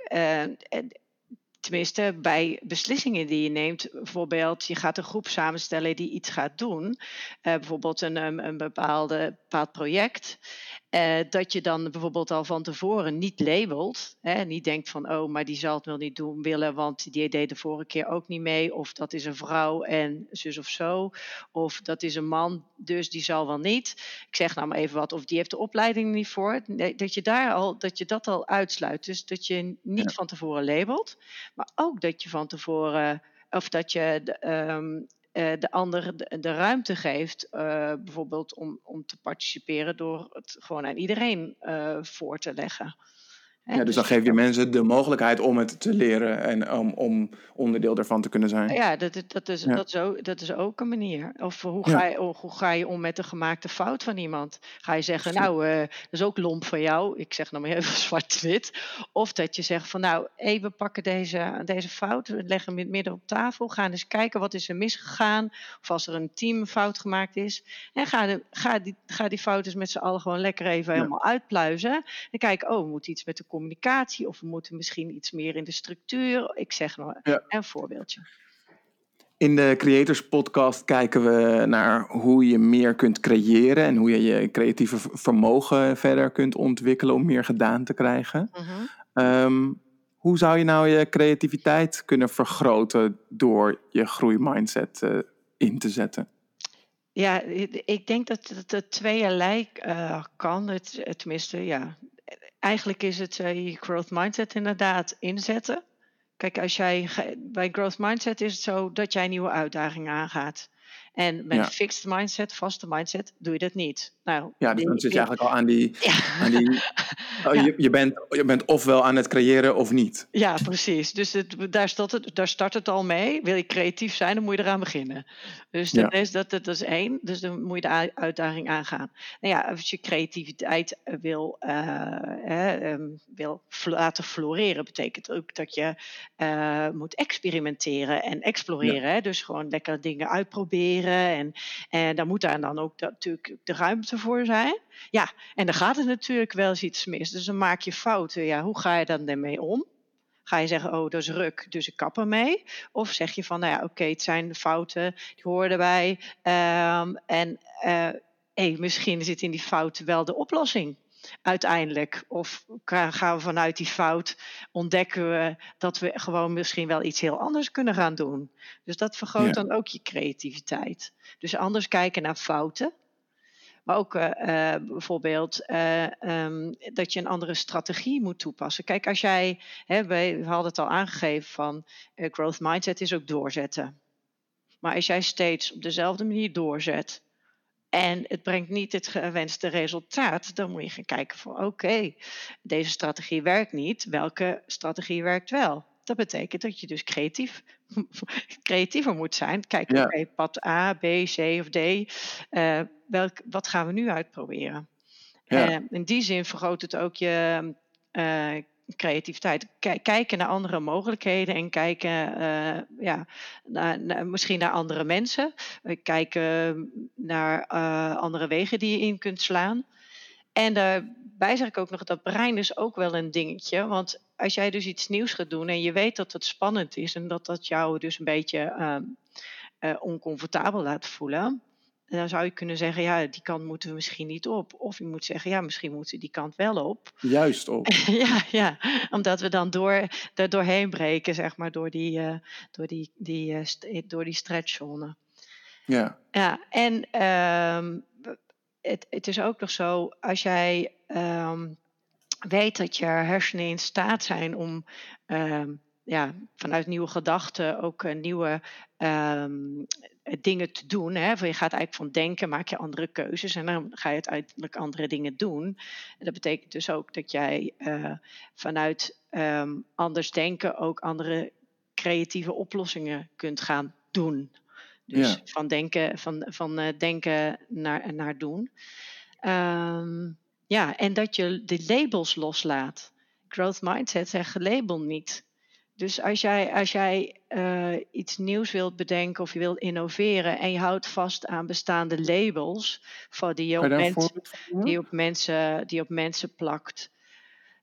tenminste bij beslissingen die je neemt, bijvoorbeeld je gaat een groep samenstellen die iets gaat doen, bijvoorbeeld een, een, een bepaalde, bepaald project. Uh, dat je dan bijvoorbeeld al van tevoren niet labelt. Hè, niet denkt van, oh, maar die zal het wel niet doen willen, want die deed de vorige keer ook niet mee. Of dat is een vrouw en zus of zo. Of dat is een man, dus die zal wel niet. Ik zeg nou maar even wat, of die heeft de opleiding niet voor. Dat je, daar al, dat, je dat al uitsluit. Dus dat je niet van tevoren labelt, maar ook dat je van tevoren of dat je um, uh, de ander de, de ruimte geeft, uh, bijvoorbeeld om, om te participeren door het gewoon aan iedereen uh, voor te leggen. Ja, dus, dan geef je mensen de mogelijkheid om het te leren en om, om onderdeel ervan te kunnen zijn. Ja, dat, dat, is, Dat, is ook, dat is ook een manier. Of hoe ga, je, hoe ga je om met de gemaakte fout van iemand? Ga je zeggen, nou, uh, dat is ook lomp van jou. Ik zeg nou maar even zwart-wit. Of dat je zegt van, nou, even pakken deze, deze fout, we leggen hem midden op tafel. Gaan eens kijken wat is er misgegaan. Of als er een teamfout gemaakt is. En ga, de, ga, die, ga die fout eens met z'n allen gewoon lekker even helemaal uitpluizen. En kijken, oh, we moeten iets met de communicatie of we moeten misschien iets meer in de structuur. Ik zeg nog een voorbeeldje. In de Creators Podcast kijken we naar hoe je meer kunt creëren en hoe je je creatieve vermogen verder kunt ontwikkelen om meer gedaan te krijgen. Mhm. Ehm, hoe zou je nou je creativiteit kunnen vergroten door je groeimindset uh, in te zetten? Ja, ik denk dat het tweeërlei uh, kan. Het, tenminste, ja, eigenlijk is het uh, je growth mindset inderdaad inzetten. Kijk, als jij bij growth mindset is het zo dat jij nieuwe uitdagingen aangaat. En met een fixed mindset, vaste mindset, doe je dat niet. Nou, ja, dus dan zit je eigenlijk al aan die. Aan die oh, je, je, bent, je bent ofwel aan het creëren of niet. Ja, precies. Dus het, daar, start het, daar start het al mee. Wil je creatief zijn, dan moet je eraan beginnen. Dus dat, is, dat, dat is één. Dus dan moet je de uitdaging aangaan. Nou ja, als je creativiteit wil, uh, wil laten floreren, betekent ook dat je uh, moet experimenteren en exploreren. Hè? Dus gewoon lekker dingen uitproberen. En, dan moet daar dan ook natuurlijk de ruimte voor zijn. Ja, en dan gaat het natuurlijk wel eens iets mis. Dus dan maak je fouten. Ja, hoe ga je dan daarmee om? Ga je zeggen, oh, dat is ruk, dus ik kap ermee? Of zeg je van, nou ja, oké, het zijn fouten, die horen erbij. Um, en uh, hey, misschien zit in die fout wel de oplossing uiteindelijk. Of gaan we vanuit die fout, ontdekken we dat we gewoon misschien wel iets heel anders kunnen gaan doen. Dus dat vergroot dan ook je creativiteit. Dus anders kijken naar fouten maar ook uh, bijvoorbeeld uh, um, dat je een andere strategie moet toepassen. Kijk, als jij, hè, we hadden het al aangegeven van growth mindset is ook doorzetten. Maar als jij steeds op dezelfde manier doorzet en het brengt niet het gewenste resultaat, dan moet je gaan kijken van oké, deze strategie werkt niet, welke strategie werkt wel? Dat betekent dat je dus creatief, creatiever moet zijn. Kijken, ja. oké, pad A, B, C of D. Uh, welk, wat gaan we nu uitproberen? Ja. Uh, in die zin vergroot het ook je uh, creativiteit. kijken naar andere mogelijkheden en kijken ja, naar, misschien naar andere mensen. kijken naar andere wegen die je in kunt slaan. En daarbij zeg ik ook nog dat brein is ook wel een dingetje. Want als jij dus iets nieuws gaat doen en je weet dat het spannend is en dat dat jou dus een beetje uh, oncomfortabel laat voelen, dan zou je kunnen zeggen, ja, die kant moeten we misschien niet op. Of je moet zeggen, ja, misschien moeten we die kant wel op. Juist op. ja, ja, omdat we dan door, er doorheen breken, zeg maar, door die, uh, door die, die, uh, door die stretchzone. Ja. Ja, en um, het, het is ook nog zo, als jij um, weet dat je hersenen in staat zijn om um, ja, vanuit nieuwe gedachten ook nieuwe um, dingen te doen. Hè? Je gaat eigenlijk van denken, maak je andere keuzes en dan ga je uiteindelijk andere dingen doen. En dat betekent dus ook dat jij uh, vanuit um, anders denken ook andere creatieve oplossingen kunt gaan doen. Dus Ja. van denken, van, van uh, denken naar, naar doen. Um, ja, en dat je de labels loslaat. Growth mindset zegt label niet. Dus als jij, als jij uh, iets nieuws wilt bedenken of je wilt innoveren en je houdt vast aan bestaande labels voor die, je op, je daar een mens, voorbeeld van noemen? die, op, mensen, die op mensen plakt.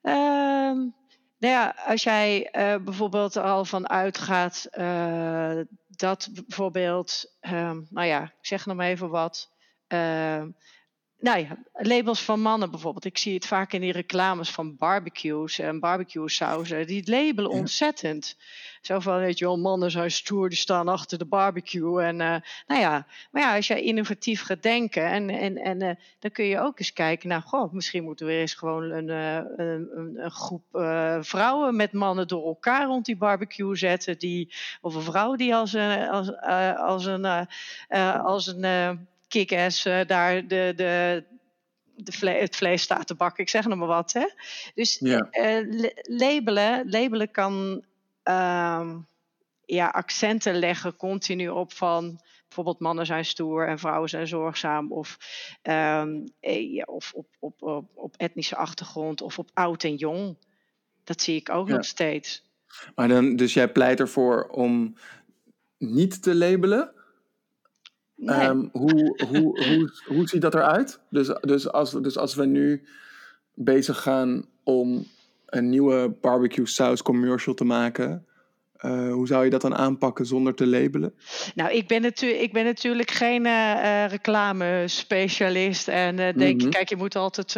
Um, nou ja, als jij uh, bijvoorbeeld er al van uitgaat uh, dat bijvoorbeeld, um, nou ja, ik zeg nog maar even wat. Nou ja, labels van mannen bijvoorbeeld. Ik zie het vaak in die reclames van barbecues en barbecue sauzen. Die labelen Ja. ontzettend. Zo van, weet je wel, mannen zijn stoer, die staan achter de barbecue. En uh, nou ja, maar ja, als jij innovatief gaat denken en, en, en uh, dan kun je ook eens kijken naar, goh, misschien moeten we eens gewoon een, uh, een, een, groep vrouwen met mannen door elkaar rond die barbecue zetten. Die, of een vrouw die als een, als, als een, als een kick-ass daar de, de, de vle het vlees staat te bakken. Ik zeg nog maar wat. Hè? Dus Ja. uh, labelen, labelen kan uh, ja, accenten leggen continu op van bijvoorbeeld mannen zijn stoer en vrouwen zijn zorgzaam of, um, ja, of op, op, op, op, etnische achtergrond of op oud en jong. Dat zie ik ook Ja. nog steeds. Maar dan, dus jij pleit ervoor om niet te labelen? Um, hoe, hoe, hoe, hoe ziet dat eruit? Dus, dus, als, dus als we nu bezig gaan om een nieuwe barbecue saus commercial te maken, uh, hoe zou je dat dan aanpakken zonder te labelen? Nou, ik ben, natu ik ben natuurlijk geen uh, reclamespecialist. En uh, denk, Mhm. kijk, je moet altijd.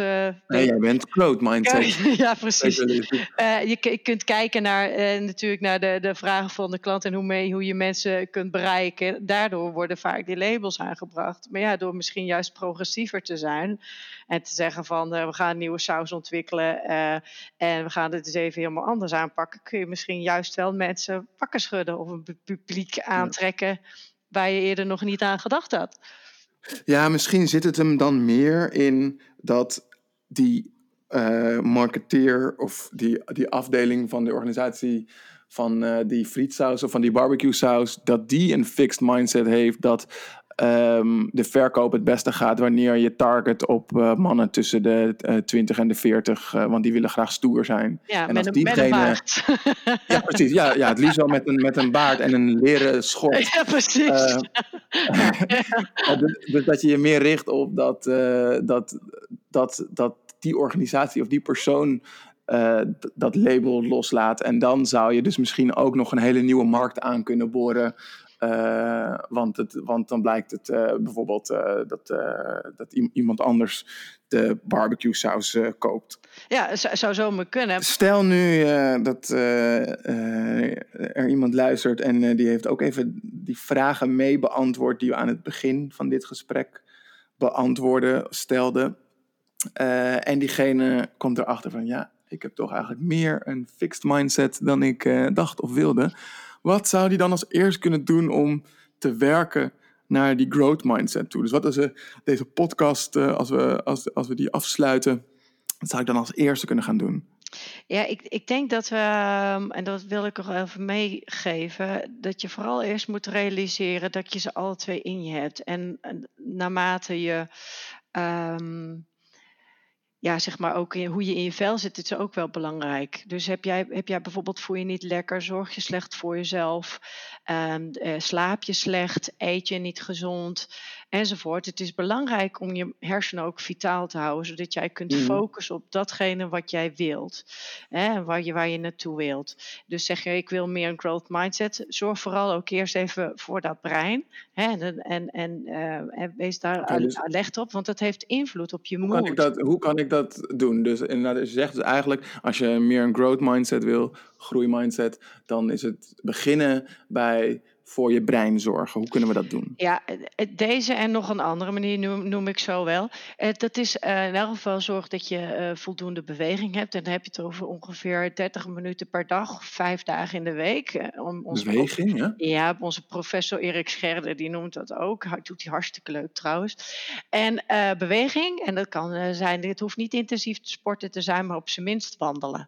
Nee, jij bent growth mindset. ja, precies. je, je kunt kijken naar, natuurlijk naar de, de vragen van de klant en hoe, mee, hoe je mensen kunt bereiken. Daardoor worden vaak die labels aangebracht. Maar ja, door misschien juist progressiever te zijn en te zeggen van we gaan een nieuwe saus ontwikkelen en we gaan dit eens even helemaal anders aanpakken, kun je misschien juist wel mensen wakker schudden of een publiek aantrekken waar je eerder nog niet aan gedacht had. Ja, misschien zit het hem dan meer in dat die uh, marketeer of die, die afdeling van de organisatie van uh, die frietsaus of van die barbecue saus, dat die een fixed mindset heeft dat um, de verkoop het beste gaat wanneer je target op uh, mannen tussen de uh, 20 en de 40, want die willen graag stoer zijn. Ja, en met, een, met een baard. ja, precies. Ja, ja, het liefst wel met een, met een baard en een leren schort. Ja, precies. dus, dus dat je je meer richt op dat, dat, dat, dat die organisatie of die persoon uh, dat label loslaat. En dan zou je dus misschien ook nog een hele nieuwe markt aan kunnen boren. Uh, want, het, want dan blijkt het uh, bijvoorbeeld dat, dat iemand anders de barbecue saus koopt. Ja, het zou zomaar kunnen. Stel nu dat er iemand luistert en die heeft ook even die vragen mee beantwoord die we aan het begin van dit gesprek beantwoorden, stelden. En diegene komt erachter van ja, ik heb toch eigenlijk meer een fixed mindset dan ik dacht of wilde. Wat zou die dan als eerst kunnen doen om te werken naar die growth mindset toe? Dus wat is deze podcast, uh, als, we, als, als we die afsluiten, wat zou ik dan als eerste kunnen gaan doen? Ja, ik, ik denk dat we, um, en dat wil ik nog even meegeven, dat je vooral eerst moet realiseren dat je ze alle twee in je hebt. En, naarmate je. Um, ja, zeg maar ook in, hoe je in je vel zit, is ook wel belangrijk. Dus heb jij, heb jij bijvoorbeeld, voel je niet lekker, zorg je slecht voor jezelf, um, uh, slaap je slecht, eet je niet gezond, enzovoort. Het is belangrijk om je hersenen ook vitaal te houden, zodat jij kunt Mhm. focussen op datgene wat jij wilt, hè, waar, je, waar je naartoe wilt. Dus zeg je, ik wil meer een growth mindset, zorg vooral ook eerst even voor dat brein. Hè, en en, en, eh, en wees daar dus- alert op, want dat heeft invloed op je Hoe kan, ik dat, hoe kan ik dat doen? Dus inderdaad, je zegt dus eigenlijk, als je meer een growth mindset wil, groeimindset, dan is het beginnen bij voor je brein zorgen. Hoe kunnen we dat doen? Ja, eh, eh, deze en nog een andere manier noem, noem ik zo wel. Eh, dat is in elk geval zorg dat je voldoende beweging hebt. En dan heb je het over ongeveer 30 minuten per dag, vijf dagen in de week. Om onze Beweging, ja? ja, onze professor Erik Scherder, die noemt dat ook. Hij doet hij hartstikke leuk trouwens. En beweging, en dat kan zijn, het hoeft niet intensief te sporten te zijn, maar op zijn minst wandelen.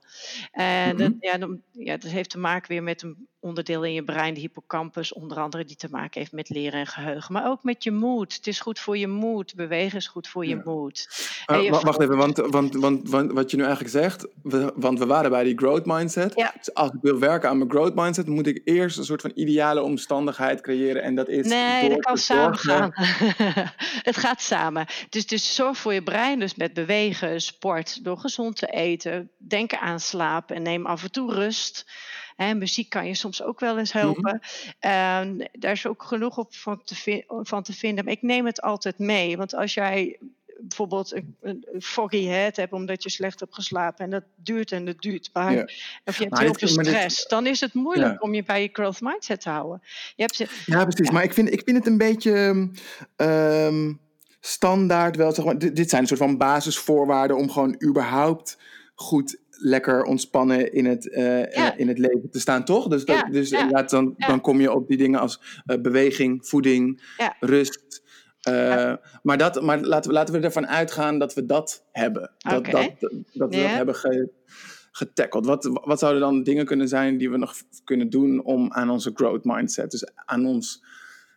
En dat, Mhm. ja, dat heeft te maken weer met een onderdeel in je brein, de hippocampus, onder andere, die te maken heeft met leren en geheugen. Maar ook met je moed. Het is goed voor je moed. Bewegen is goed voor je Ja. moed. Je wa- wacht even, want, want, want, want wat je nu eigenlijk zegt, we, want we waren bij die growth mindset. Ja. Dus als ik wil werken aan mijn growth mindset, moet ik eerst een soort van ideale omstandigheid creëren. En dat is Nee, dat kan samen gaan. het gaat samen. Dus, dus zorg voor je brein, dus met bewegen, sport, door gezond te eten. Denk aan slapen en neem af en toe rust. Hè, muziek kan je soms ook wel eens helpen. En daar is ook genoeg op van te, vi- van te vinden. Maar ik neem het altijd mee. Want als jij bijvoorbeeld een, foggy head hebt omdat je slecht hebt geslapen en dat duurt en dat duurt. Maar, Ja. Of je hebt Maar heel veel dit- stress, dan is het moeilijk Ja. om je bij je growth mindset te houden. Je hebt ze, Ja, precies. Maar ik vind, ik vind het een beetje ehm, standaard wel. Zeg maar, dit, dit zijn een soort van basisvoorwaarden om gewoon überhaupt goed lekker ontspannen in het, eh, Ja. eh, in het leven te staan, toch? Dus, dat, Ja, dus ja, inderdaad, dan, dan kom je op die dingen als eh, beweging, voeding, rust. Maar dat, maar laten, we, laten we ervan uitgaan dat we dat hebben. Dat, dat, dat, we dat hebben ge, getackeld. Wat, wat zouden dan dingen kunnen zijn die we nog kunnen doen om aan onze growth mindset, dus aan ons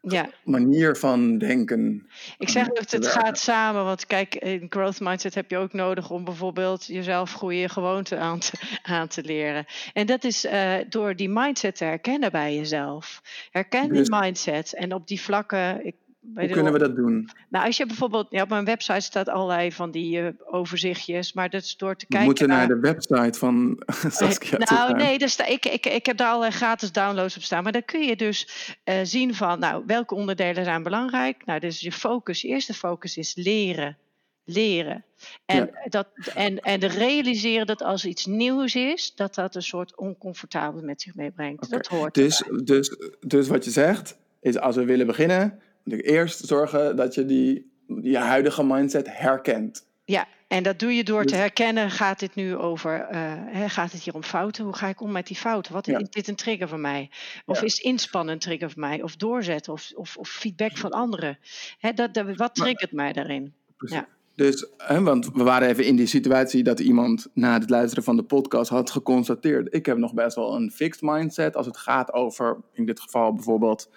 ja. manier van denken. Ik zeg ook, te het gaat samen. Want kijk, in growth mindset heb je ook nodig om bijvoorbeeld jezelf goede gewoonten aan te, aan te leren. En dat is eh, door die mindset te herkennen bij jezelf. Herken Dus- die mindset. En op die vlakken. Ik, Hoe kunnen we dat doen? Nou, als je bijvoorbeeld, ja, op mijn website staat allerlei van die eh, overzichtjes, maar dat is door te We kijken moeten naar naar de website van Saskia nou, nee, dus ik, ik, ik heb daar allerlei gratis downloads op staan. Maar dan kun je dus eh, zien van, nou, welke onderdelen zijn belangrijk. Nou, dus je focus, je eerste focus is leren. Leren. En, dat, en, en de realiseren dat als iets nieuws is, dat dat een soort oncomfortabel met zich meebrengt. Dat hoort Dus, erbij. dus, dus wat je zegt, is als we willen beginnen, eerst zorgen dat je die, je huidige mindset herkent. Ja, en dat doe je door te Dus- herkennen, gaat dit nu over, eh, hè, gaat het hier om fouten? Hoe ga ik om met die fouten? Wat Ja. is dit een trigger voor mij? Of Ja. is inspannen een trigger voor mij? Of doorzetten of, of, of feedback van anderen? Hè, dat, dat, wat triggert mij daarin? Ja. Dus, hè, want we waren even in die situatie dat iemand na het luisteren van de podcast had geconstateerd: ik heb nog best wel een fixed mindset als het gaat over, in dit geval bijvoorbeeld,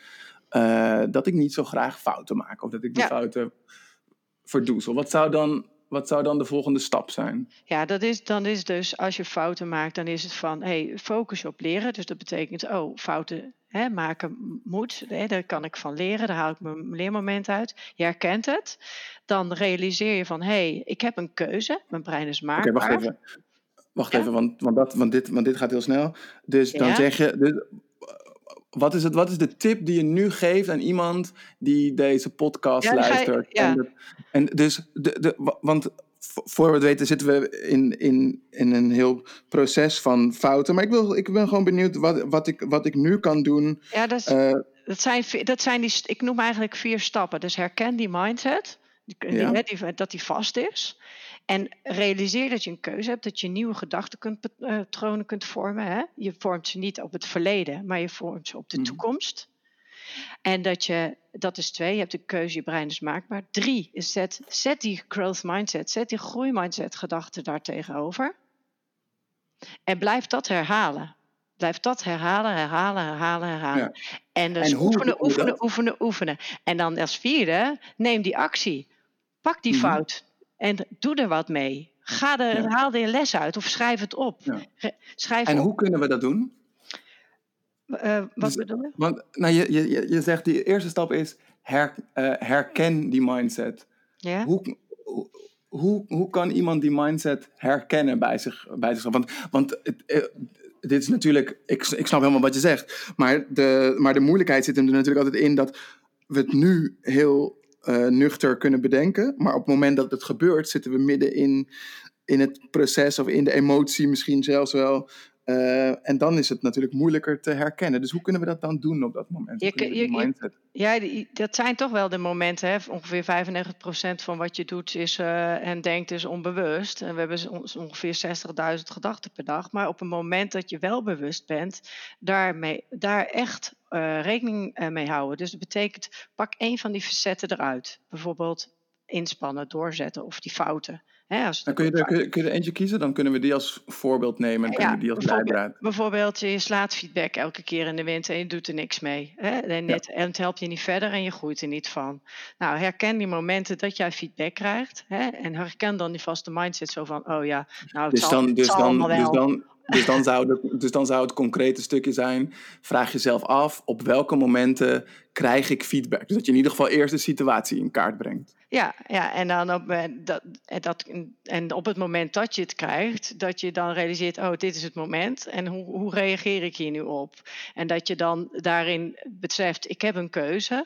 eh, dat ik niet zo graag fouten maak of dat ik die Ja. fouten verdoezel. Wat zou dan, wat zou dan de volgende stap zijn? Ja, dat is, dan is dus als je fouten maakt, dan is het van hey, focus op leren. Dus dat betekent, oh, fouten hè, maken moet. Hè, daar kan ik van leren, daar haal ik mijn leermoment uit. Je herkent het. Dan realiseer je van hé, hey, ik heb een keuze. Mijn brein is Oké, maakbaar. wacht even. Wacht Ja? even, want, want, dat, want, dit, want dit gaat heel snel. Dus dan Ja? zeg je. Dus, wat, is het, wat is de tip die je nu geeft aan iemand die deze podcast Ja, je- luistert? ja. En, en dus, de, de, wa- want voor we het weten zitten we in, in, in een heel proces van fouten. Maar ik, wil, ik ben gewoon benieuwd wat, wat, ik, wat ik nu kan doen. Ja, dat, is, Eh, dat, zijn, dat zijn die, ik noem eigenlijk vier stappen. Dus herken die mindset, die, Ja. die- dat die vast is. En realiseer dat je een keuze hebt, dat je nieuwe gedachtepatronen kunt vormen. Hè? Je vormt ze niet op het verleden, maar je vormt ze op de Mhm. toekomst. En dat je, dat is twee, je hebt een keuze, je brein is maakbaar. Drie is zet, zet die growth mindset, zet die groeimindset gedachte daar tegenover. En blijf dat herhalen. Blijf dat herhalen, herhalen, herhalen, herhalen. En dus En hoe oefenen, oefenen, oefenen, oefenen. En dan als vierde, neem die actie. Pak die Mhm. fout en doe er wat mee. Ga er, Ja. Haal er les uit of schrijf het op. Ja. Schrijf en op. hoe kunnen we dat doen? Eh, wat Dus- bedoel je? Want nou, je, je, je- zegt die eerste stap is her, uh, herken die mindset. Ja? Hoe, hoe, hoe kan iemand die mindset herkennen bij, zich, bij zichzelf? Want, want het, eh, dit is natuurlijk, ik, ik snap helemaal wat je zegt, maar de, maar de moeilijkheid zit hem er natuurlijk altijd in dat we het nu heel uh, nuchter kunnen bedenken, maar op het moment dat het gebeurt, zitten we midden in, in het proces of in de emotie misschien zelfs wel. Uh, en dan is het natuurlijk moeilijker te herkennen. Dus hoe kunnen we dat dan doen op dat moment? Je, je, je, ja, dat zijn toch wel de momenten. Hè? Ongeveer 95% van wat je doet is, uh, en denkt is onbewust. En we hebben ongeveer 60.000 gedachten per dag. Maar op het moment dat je wel bewust bent, daarmee, daar echt uh, rekening mee houden. Dus dat betekent, pak één van die facetten eruit. Bijvoorbeeld inspannen, doorzetten of die fouten. Hè, als dan kun, je er, kun, je, kun je er eentje kiezen? Dan kunnen we die als voorbeeld nemen en kunnen we die als bijvoorbeeld, bijvoorbeeld, je slaat feedback elke keer in de wind en je doet er niks mee. Hè? En, net, en het helpt je niet verder en je groeit er niet van. Nou, herken die momenten dat jij feedback krijgt. Hè? En herken dan die vaste mindset zo van, oh ja, nou het dus zal, dan, het dus zal dan, allemaal dus dan, dus dan, zou de, dus dan zou het concrete stukje zijn: vraag jezelf af op welke momenten krijg ik feedback. Dus dat je in ieder geval eerst de situatie in kaart brengt. Ja, ja en, dan op, dat, dat, en op het moment dat je het krijgt, dat je dan realiseert: oh, dit is het moment. En hoe, hoe reageer ik hier nu op? En dat je dan daarin beseft: ik heb een keuze.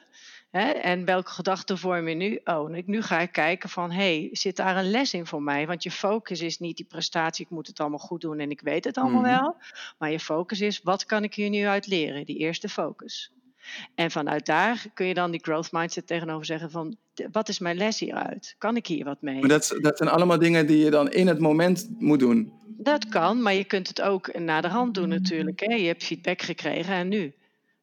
Hè? En welke gedachten vorm je nu? Oh, nu ga ik kijken van, hey, zit daar een les in voor mij? Want je focus is niet die prestatie, ik moet het allemaal goed doen en ik weet het allemaal Mhm. wel. Maar je focus is, wat kan ik hier nu uit leren? Die eerste focus. En vanuit daar kun je dan die growth mindset tegenover zeggen van, wat is mijn les hieruit? Kan ik hier wat mee? Maar dat, dat zijn allemaal dingen die je dan in het moment moet doen. Dat kan, maar je kunt het ook na de hand doen natuurlijk. Hè? Je hebt feedback gekregen en nu?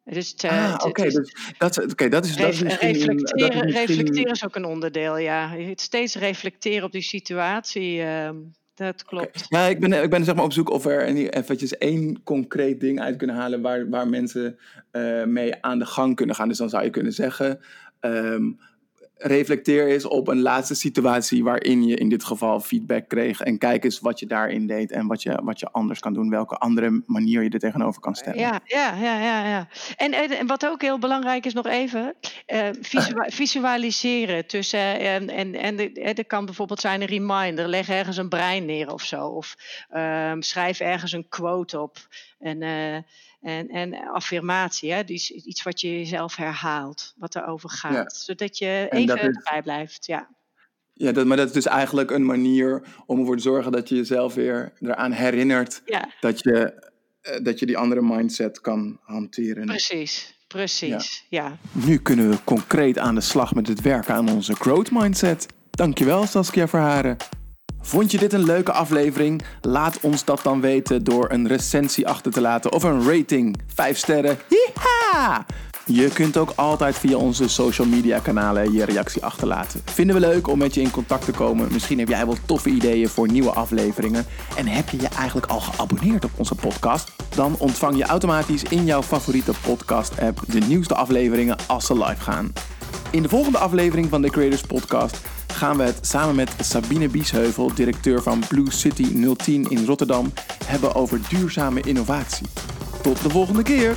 Dus het, eh, Ah, oké. dus dat, oké, dat is, dat is Ref- misschien... dat is reflecteren, misschien- reflecteren is ook een onderdeel, ja. Steeds reflecteren op die situatie, ehm, dat klopt. Ja, ik ben, ik ben zeg maar op zoek of we er eventjes één concreet ding uit kunnen halen waar, waar mensen eh, mee aan de gang kunnen gaan. Dus dan zou je kunnen zeggen, ehm, reflecteer eens op een laatste situatie waarin je in dit geval feedback kreeg. En kijk eens wat je daarin deed en wat je, wat je anders kan doen. Welke andere manier je er tegenover kan stellen. Ja, ja, ja, ja. ja. En, en, wat ook heel belangrijk is nog even, eh, visua- visualiseren tussen, eh, en, en, en eh, er kan bijvoorbeeld zijn een reminder, leg ergens een brein neer of zo. Of ehm, schrijf ergens een quote op. En, eh, en, en affirmatie, hè? Dus iets wat je jezelf herhaalt, wat erover gaat. Ja. Zodat je En even dat is- erbij blijft, ja. Ja, dat, maar dat is dus eigenlijk een manier om ervoor te zorgen dat je jezelf weer eraan herinnert Ja, dat je, eh, dat je die andere mindset kan hanteren. precies. Precies, ja. Nu kunnen we concreet aan de slag met het werken aan onze growth mindset. Dankjewel Saskia Verharen. Vond je dit een leuke aflevering? Laat ons dat dan weten door een recensie achter te laten of een rating. 5 sterren. Hiha! Je kunt ook altijd via onze social media kanalen je reactie achterlaten. Vinden we leuk om met je in contact te komen. Misschien heb jij wel toffe ideeën voor nieuwe afleveringen. En heb je je eigenlijk al geabonneerd op onze podcast? Dan ontvang je automatisch in jouw favoriete podcast app de nieuwste afleveringen als ze live gaan. In de volgende aflevering van de Creators Podcast gaan we het samen met Sabine Biesheuvel, directeur van Blue City 010 in Rotterdam, hebben over duurzame innovatie. Tot de volgende keer!